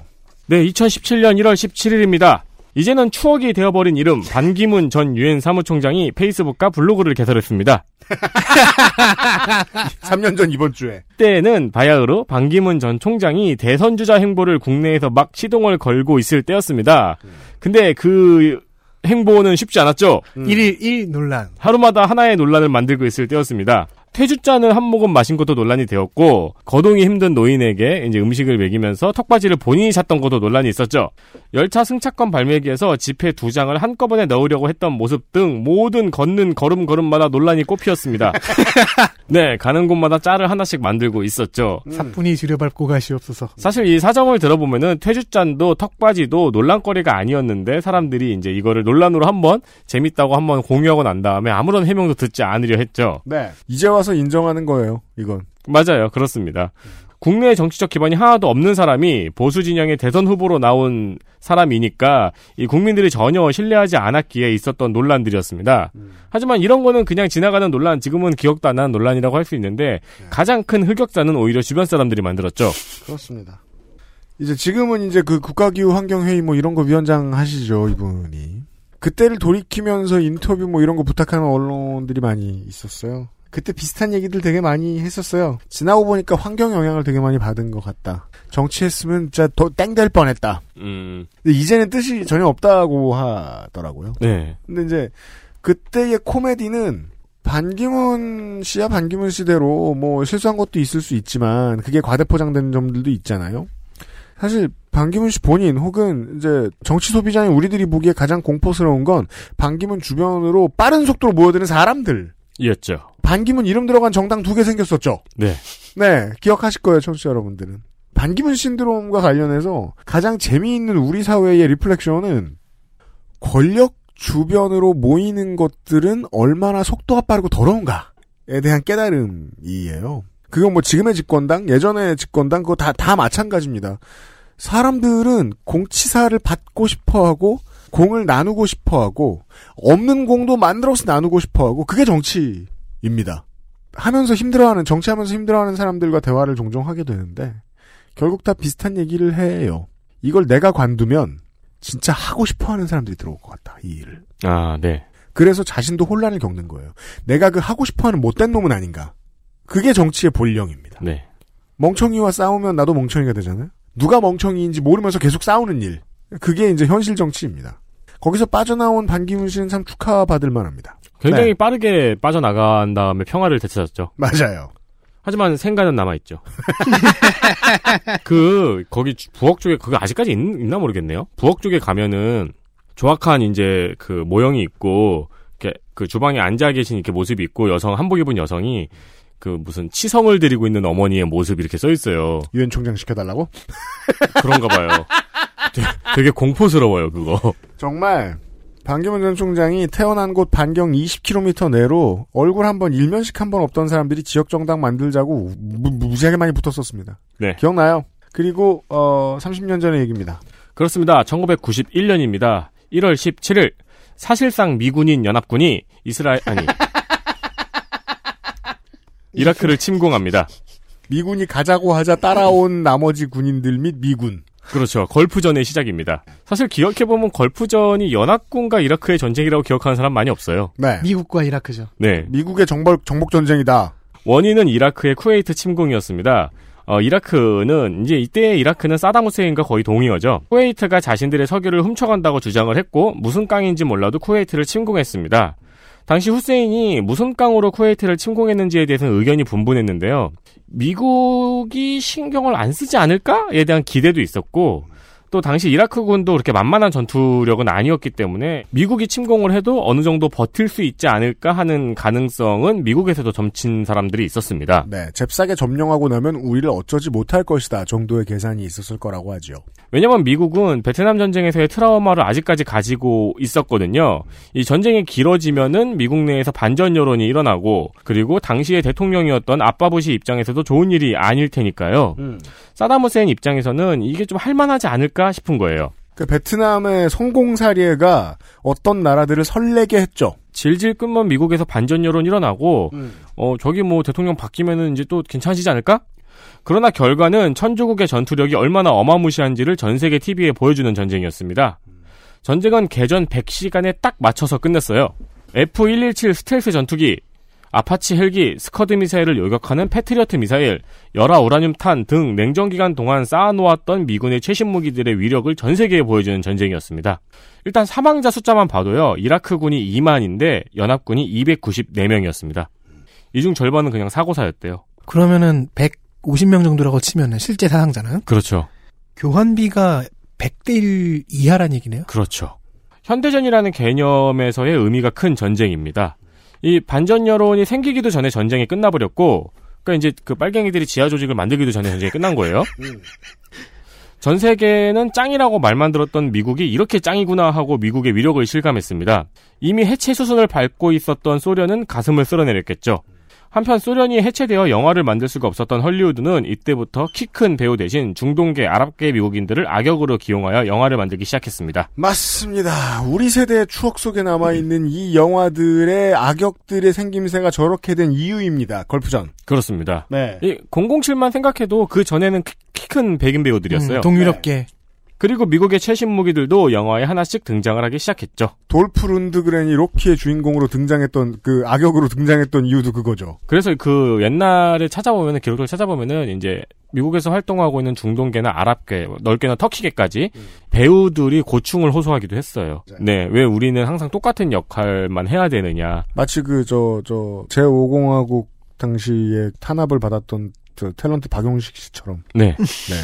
네, 2017년 1월 17일입니다. 이제는 추억이 되어버린 이름 반기문 전 유엔 사무총장이 페이스북과 블로그를 개설했습니다. 3년 전 이번 주에. 때에는 바야흐로 반기문 전 총장이 대선 주자 행보를 국내에서 막 시동을 걸고 있을 때였습니다. 근데 그 행보는 쉽지 않았죠. 음. 1일 1 논란. 하루마다 하나의 논란을 만들고 있을 때였습니다. 퇴주잔을 한 모금 마신 것도 논란이 되었고 거동이 힘든 노인에게 이제 음식을 먹이면서 턱받이를 본인이 샀던 것도 논란이 있었죠. 열차 승차권 발매기에서 지폐 두 장을 한꺼번에 넣으려고 했던 모습 등 모든 걷는 걸음걸음마다 논란이 꽃피었습니다. 네, 가는 곳마다 짤을 하나씩 만들고 있었죠. 사뿐히 줄여밟고 가시옵소서. 사실 이 사정을 들어보면은 퇴주잔도 턱받이도 논란거리가 아니었는데 사람들이 이제 이거를 논란으로 한번 재밌다고 한번 공유하고 난 다음에 아무런 해명도 듣지 않으려 했죠. 네. 이제 와서 인정하는 거예요, 이건. 맞아요. 그렇습니다. 국내 정치적 기반이 하나도 없는 사람이 보수 진영의 대선 후보로 나온 사람이니까 이 국민들이 전혀 신뢰하지 않았기에 있었던 논란들이었습니다. 하지만 이런 거는 그냥 지나가는 논란, 지금은 기억도 안 나는 논란이라고 할 수 있는데 가장 큰 흑역사는 오히려 주변 사람들이 만들었죠. 그렇습니다. 이제 지금은 이제 그 국가기후 환경회의 뭐 이런 거 위원장 하시죠, 이분이. 그때를 돌이키면서 인터뷰 뭐 이런 거 부탁하는 언론들이 많이 있었어요. 그때 비슷한 얘기들 되게 많이 했었어요. 지나고 보니까 환경 영향을 되게 많이 받은 것 같다. 정치했으면 진짜 더 땡 될 뻔했다. 음. 근데 이제는 뜻이 전혀 없다고 하더라고요. 네. 근데 이제 그때의 코미디는 반기문 씨야 반기문 씨대로 뭐 실수한 것도 있을 수 있지만 그게 과대포장된 점들도 있잖아요. 사실 반기문 씨 본인 혹은 이제 정치 소비자인 우리들이 보기에 가장 공포스러운 건 반기문 주변으로 빠른 속도로 모여드는 사람들. 이었죠. 반기문 이름 들어간 정당 두 개 생겼었죠. 네. 네, 기억하실 거예요, 청취자 여러분들은. 반기문 신드롬과 관련해서 가장 재미있는 우리 사회의 리플렉션은 권력 주변으로 모이는 것들은 얼마나 속도가 빠르고 더러운가에 대한 깨달음이에요. 그건 뭐 지금의 집권당, 예전의 집권당, 그거 다, 다 마찬가지입니다. 사람들은 공치사를 받고 싶어 하고, 공을 나누고 싶어 하고, 없는 공도 만들어서 나누고 싶어 하고, 그게 정치입니다. 하면서 힘들어하는, 정치하면서 힘들어하는 사람들과 대화를 종종 하게 되는데, 결국 다 비슷한 얘기를 해요. 이걸 내가 관두면, 진짜 하고 싶어 하는 사람들이 들어올 것 같다, 이 일을. 아, 네. 그래서 자신도 혼란을 겪는 거예요. 내가 그 하고 싶어 하는 못된 놈은 아닌가. 그게 정치의 본령입니다. 네. 멍청이와 싸우면 나도 멍청이가 되잖아요. 누가 멍청이인지 모르면서 계속 싸우는 일. 그게 이제 현실 정치입니다. 거기서 빠져나온 반기문 씨는 참 축하받을 만합니다. 굉장히 네. 빠르게 빠져나간 다음에 평화를 되찾았죠. 맞아요. 하지만 생가는 남아있죠. 그, 거기 주- 부엌 쪽에, 그게 아직까지 있, 나 모르겠네요. 부엌 쪽에 가면은, 조악한 이제 그 모형이 있고, 이렇게 그 주방에 앉아 계신 이렇게 모습이 있고, 여성, 한복 입은 여성이, 그 무슨 치성을 드리고 있는 어머니의 모습이 이렇게 써 있어요. 유엔 총장 시켜달라고? 그런가 봐요. 되게, 되게 공포스러워요, 그거. 정말 반기문 전 총장이 태어난 곳 반경 20km 내로 얼굴 한 번 일면식 한 번 없던 사람들이 지역 정당 만들자고 무, 무지하게 많이 붙었었습니다. 네. 기억나요? 그리고 어 30년 전의 얘기입니다. 그렇습니다. 1991년입니다. 1월 17일 사실상 미군인 연합군이 이스라엘 아니 이라크를 침공합니다. 미군이 가자고 하자 따라온 나머지 군인들 및 미군. 그렇죠. 걸프전의 시작입니다. 사실 기억해보면 걸프전이 연합군과 이라크의 전쟁이라고 기억하는 사람 많이 없어요. 네. 미국과 이라크죠. 네. 미국의 정복, 정복 전쟁이다. 원인은 이라크의 쿠웨이트 침공이었습니다. 어, 이라크는 이제 이때 이라크는 사담 후세인과 거의 동의어죠. 쿠웨이트가 자신들의 석유를 훔쳐간다고 주장을 했고 무슨 깡인지 몰라도 쿠웨이트를 침공했습니다. 당시 후세인이 무슨 깡으로 쿠웨이트를 침공했는지에 대해서는 의견이 분분했는데요. 미국이 신경을 안 쓰지 않을까에 대한 기대도 있었고 또 당시 이라크군도 그렇게 만만한 전투력은 아니었기 때문에 미국이 침공을 해도 어느 정도 버틸 수 있지 않을까 하는 가능성은 미국에서도 점친 사람들이 있었습니다. 네, 잽싸게 점령하고 나면 우리를 어쩌지 못할 것이다 정도의 계산이 있었을 거라고 하죠. 왜냐면 미국은 베트남 전쟁에서의 트라우마를 아직까지 가지고 있었거든요. 이 전쟁이 길어지면은 미국 내에서 반전 여론이 일어나고 그리고 당시의 대통령이었던 아빠부시 입장에서도 좋은 일이 아닐 테니까요. 음. 사담 후세인 입장에서는 이게 좀 할만하지 않을까 싶은 거예요. 그 베트남의 성공 사례가 어떤 나라들을 설레게 했죠. 질질 끌면 미국에서 반전 여론 일어나고 어 저기 뭐 대통령 바뀌면은 이제 또 괜찮아지지 않을까? 그러나 결과는 천조국의 전투력이 얼마나 어마무시한지를 전 세계 TV에 보여주는 전쟁이었습니다. 전쟁은 개전 100시간에 딱 맞춰서 끝냈어요. F-117 스텔스 전투기, 아파치 헬기, 스커드 미사일을 요격하는 패트리어트 미사일, 열화 우라늄 탄 등 냉전 기간 동안 쌓아놓았던 미군의 최신 무기들의 위력을 전 세계에 보여주는 전쟁이었습니다. 일단 사망자 숫자만 봐도요. 이라크군이 2만인데 연합군이 294명이었습니다. 이 중 절반은 그냥 사고사였대요. 그러면은 150명 정도라고 치면은 실제 사상자는 그렇죠. 교환비가 100대 1 이하란 얘기네요. 그렇죠. 현대전이라는 개념에서의 의미가 큰 전쟁입니다. 이 반전 여론이 생기기도 전에 전쟁이 끝나버렸고, 그러니까 이제 그 빨갱이들이 지하 조직을 만들기도 전에 전쟁이 끝난 거예요. 전 세계는 짱이라고 말만 들었던 미국이 이렇게 짱이구나 하고 미국의 위력을 실감했습니다. 이미 해체 수순을 밟고 있었던 소련은 가슴을 쓸어내렸겠죠. 한편 소련이 해체되어 영화를 만들 수가 없었던 헐리우드는 이때부터 키 큰 배우 대신 중동계 아랍계 미국인들을 악역으로 기용하여 영화를 만들기 시작했습니다. 맞습니다. 우리 세대의 추억 속에 남아있는 이 영화들의 악역들의 생김새가 저렇게 된 이유입니다. 걸프전. 그렇습니다. 네. 이 007만 생각해도 그 전에는 키 큰 백인 배우들이었어요. 음, 동유럽계. 그리고 미국의 최신 무기들도 영화에 하나씩 등장을 하기 시작했죠. 돌프 룬드그렌이 로키의 주인공으로 등장했던 그 악역으로 등장했던 이유도 그거죠. 그래서 그 옛날에 찾아보면은 기록을 찾아보면은 이제 미국에서 활동하고 있는 중동계나 아랍계, 넓게는 터키계까지 배우들이 고충을 호소하기도 했어요. 네, 왜 우리는 항상 똑같은 역할만 해야 되느냐. 마치 그 저 저 제5공화국 당시에 탄압을 받았던 저 탤런트 박용식 씨처럼. 네. 네.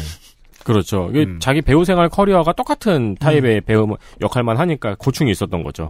그렇죠. 이게 자기 배우 생활 커리어가 똑같은 타입의 배우 역할만 하니까 고충이 있었던 거죠.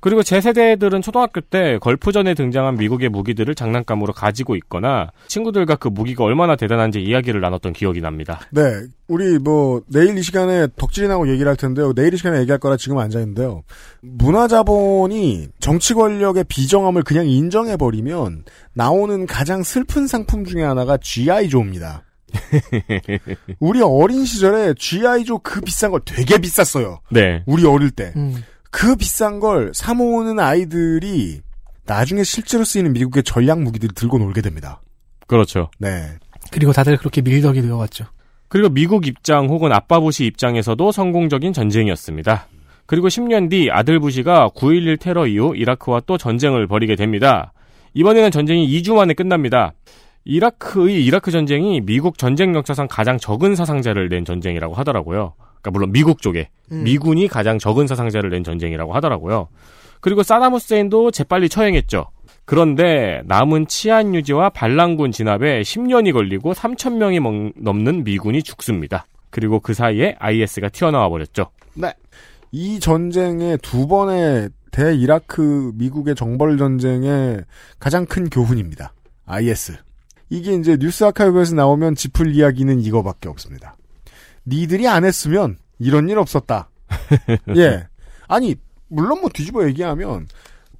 그리고 제 세대들은 초등학교 때 걸프전에 등장한 미국의 무기들을 장난감으로 가지고 있거나 친구들과 그 무기가 얼마나 대단한지 이야기를 나눴던 기억이 납니다. 네. 우리 뭐 내일 이 시간에 덕질이 나고 얘기를 할 텐데요. 내일 이 시간에 얘기할 거라 지금 앉아 있는데요. 문화 자본이 정치 권력의 비정함을 그냥 인정해 버리면 나오는 가장 슬픈 상품 중에 하나가 GI 조입니다. 우리 어린 시절에 GI 조 그 비싼 걸 되게 비쌌어요. 네. 우리 어릴 때. 음. 그 비싼 걸 사모으는 아이들이 나중에 실제로 쓰이는 미국의 전략 무기들을 들고 놀게 됩니다. 그렇죠. 네. 그리고 다들 그렇게 밀덕이 되어왔죠. 그리고 미국 입장 혹은 아빠 부시 입장에서도 성공적인 전쟁이었습니다. 그리고 10년 뒤 아들 부시가 9.11 테러 이후 이라크와 또 전쟁을 벌이게 됩니다. 이번에는 전쟁이 2주 만에 끝납니다. 이라크의 이라크 전쟁이 미국 전쟁 역사상 가장 적은 사상자를 낸 전쟁이라고 하더라고요. 그러니까 물론 미국 쪽에 음. 미군이 가장 적은 사상자를 낸 전쟁이라고 하더라고요. 그리고 사담 후세인도 재빨리 처형했죠. 그런데 남은 치안 유지와 반란군 진압에 10년이 걸리고 3천 명이 넘는 미군이 죽습니다. 그리고 그 사이에 IS가 튀어나와 버렸죠. 네. 이 전쟁의 두 번의 대이라크 미국의 정벌 전쟁의 가장 큰 교훈입니다. IS. 이게 이제 뉴스 아카이브에서 나오면 짚을 이야기는 이거밖에 없습니다. 니들이 안 했으면 이런 일 없었다. 예. 아니, 물론 뭐 뒤집어 얘기하면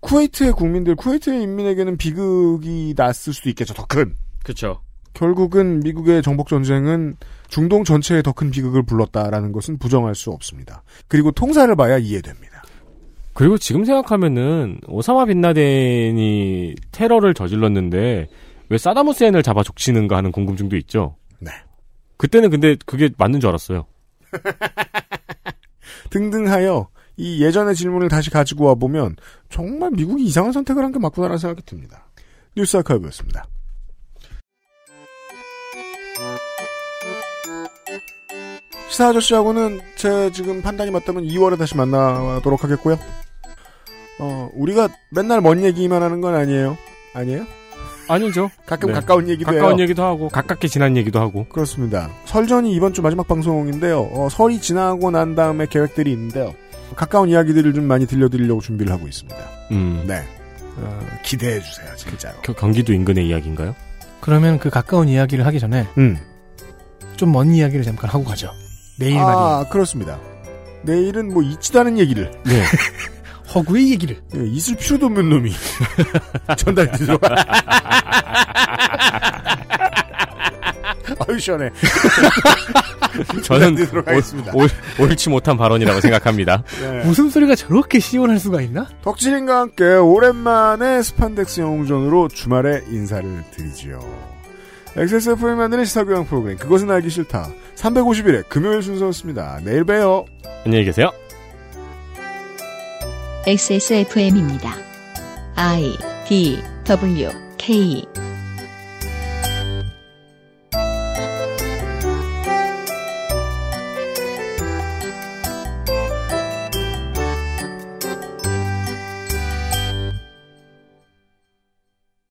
쿠웨이트의 국민들, 쿠웨이트의 인민에게는 비극이 났을 수도 있겠죠. 더 큰. 그렇죠. 결국은 미국의 정복 전쟁은 중동 전체에 더 큰 비극을 불렀다라는 것은 부정할 수 없습니다. 그리고 통사를 봐야 이해됩니다. 그리고 지금 생각하면은 오사마 빈라덴이 테러를 저질렀는데 왜 후세인을 잡아 족치는가 하는 궁금증도 있죠. 네. 그때는 근데 그게 맞는 줄 알았어요. 등등하여 이 예전의 질문을 다시 가지고 와 보면 정말 미국이 이상한 선택을 한 게 맞구나라는 생각이 듭니다. 뉴스 아카이브였습니다. 시사 아저씨하고는 제 지금 판단이 맞다면 2월에 다시 만나도록 하겠고요. 어, 우리가 맨날 먼 얘기만 하는 건 아니에요. 아니에요? 아니죠. 가끔 네. 가까운 얘기도 해요. 가까운 얘기도 하고 가깝게 지난 얘기도 하고. 그렇습니다. 설전이 이번 주 마지막 방송인데요. 어, 설이 지나고 난 다음에 계획들이 있는데요. 가까운 이야기들을 좀 많이 들려드리려고 준비를 하고 있습니다. 음. 네. 어, 기대해 주세요, 진짜로. 겨- 경기도 인근의 이야기인가요? 그러면 그 가까운 이야기를 하기 전에 음. 좀 먼 이야기를 잠깐 하고 가죠. 내일 말이에요. 아, 그렇습니다. 내일은 뭐 있지도 않은 얘기를. 네. 허구의 얘기를. 예, 있을 필요도 없는 놈이 전달되도록. 아유 시원해. 저는. 올, 올, 옳지 못한 발언이라고 생각합니다. 네. 웃음소리가 저렇게 시원할 수가 있나? 덕질인과 함께 오랜만에 스판덱스 영웅전으로 주말에 인사를 드리지요. XSFM 만드는 시사교양 프로그램 그것은 알기 싫다. 351회 금요일 순서였습니다. 내일 봬요. 안녕히 계세요. XSFM입니다. I D W K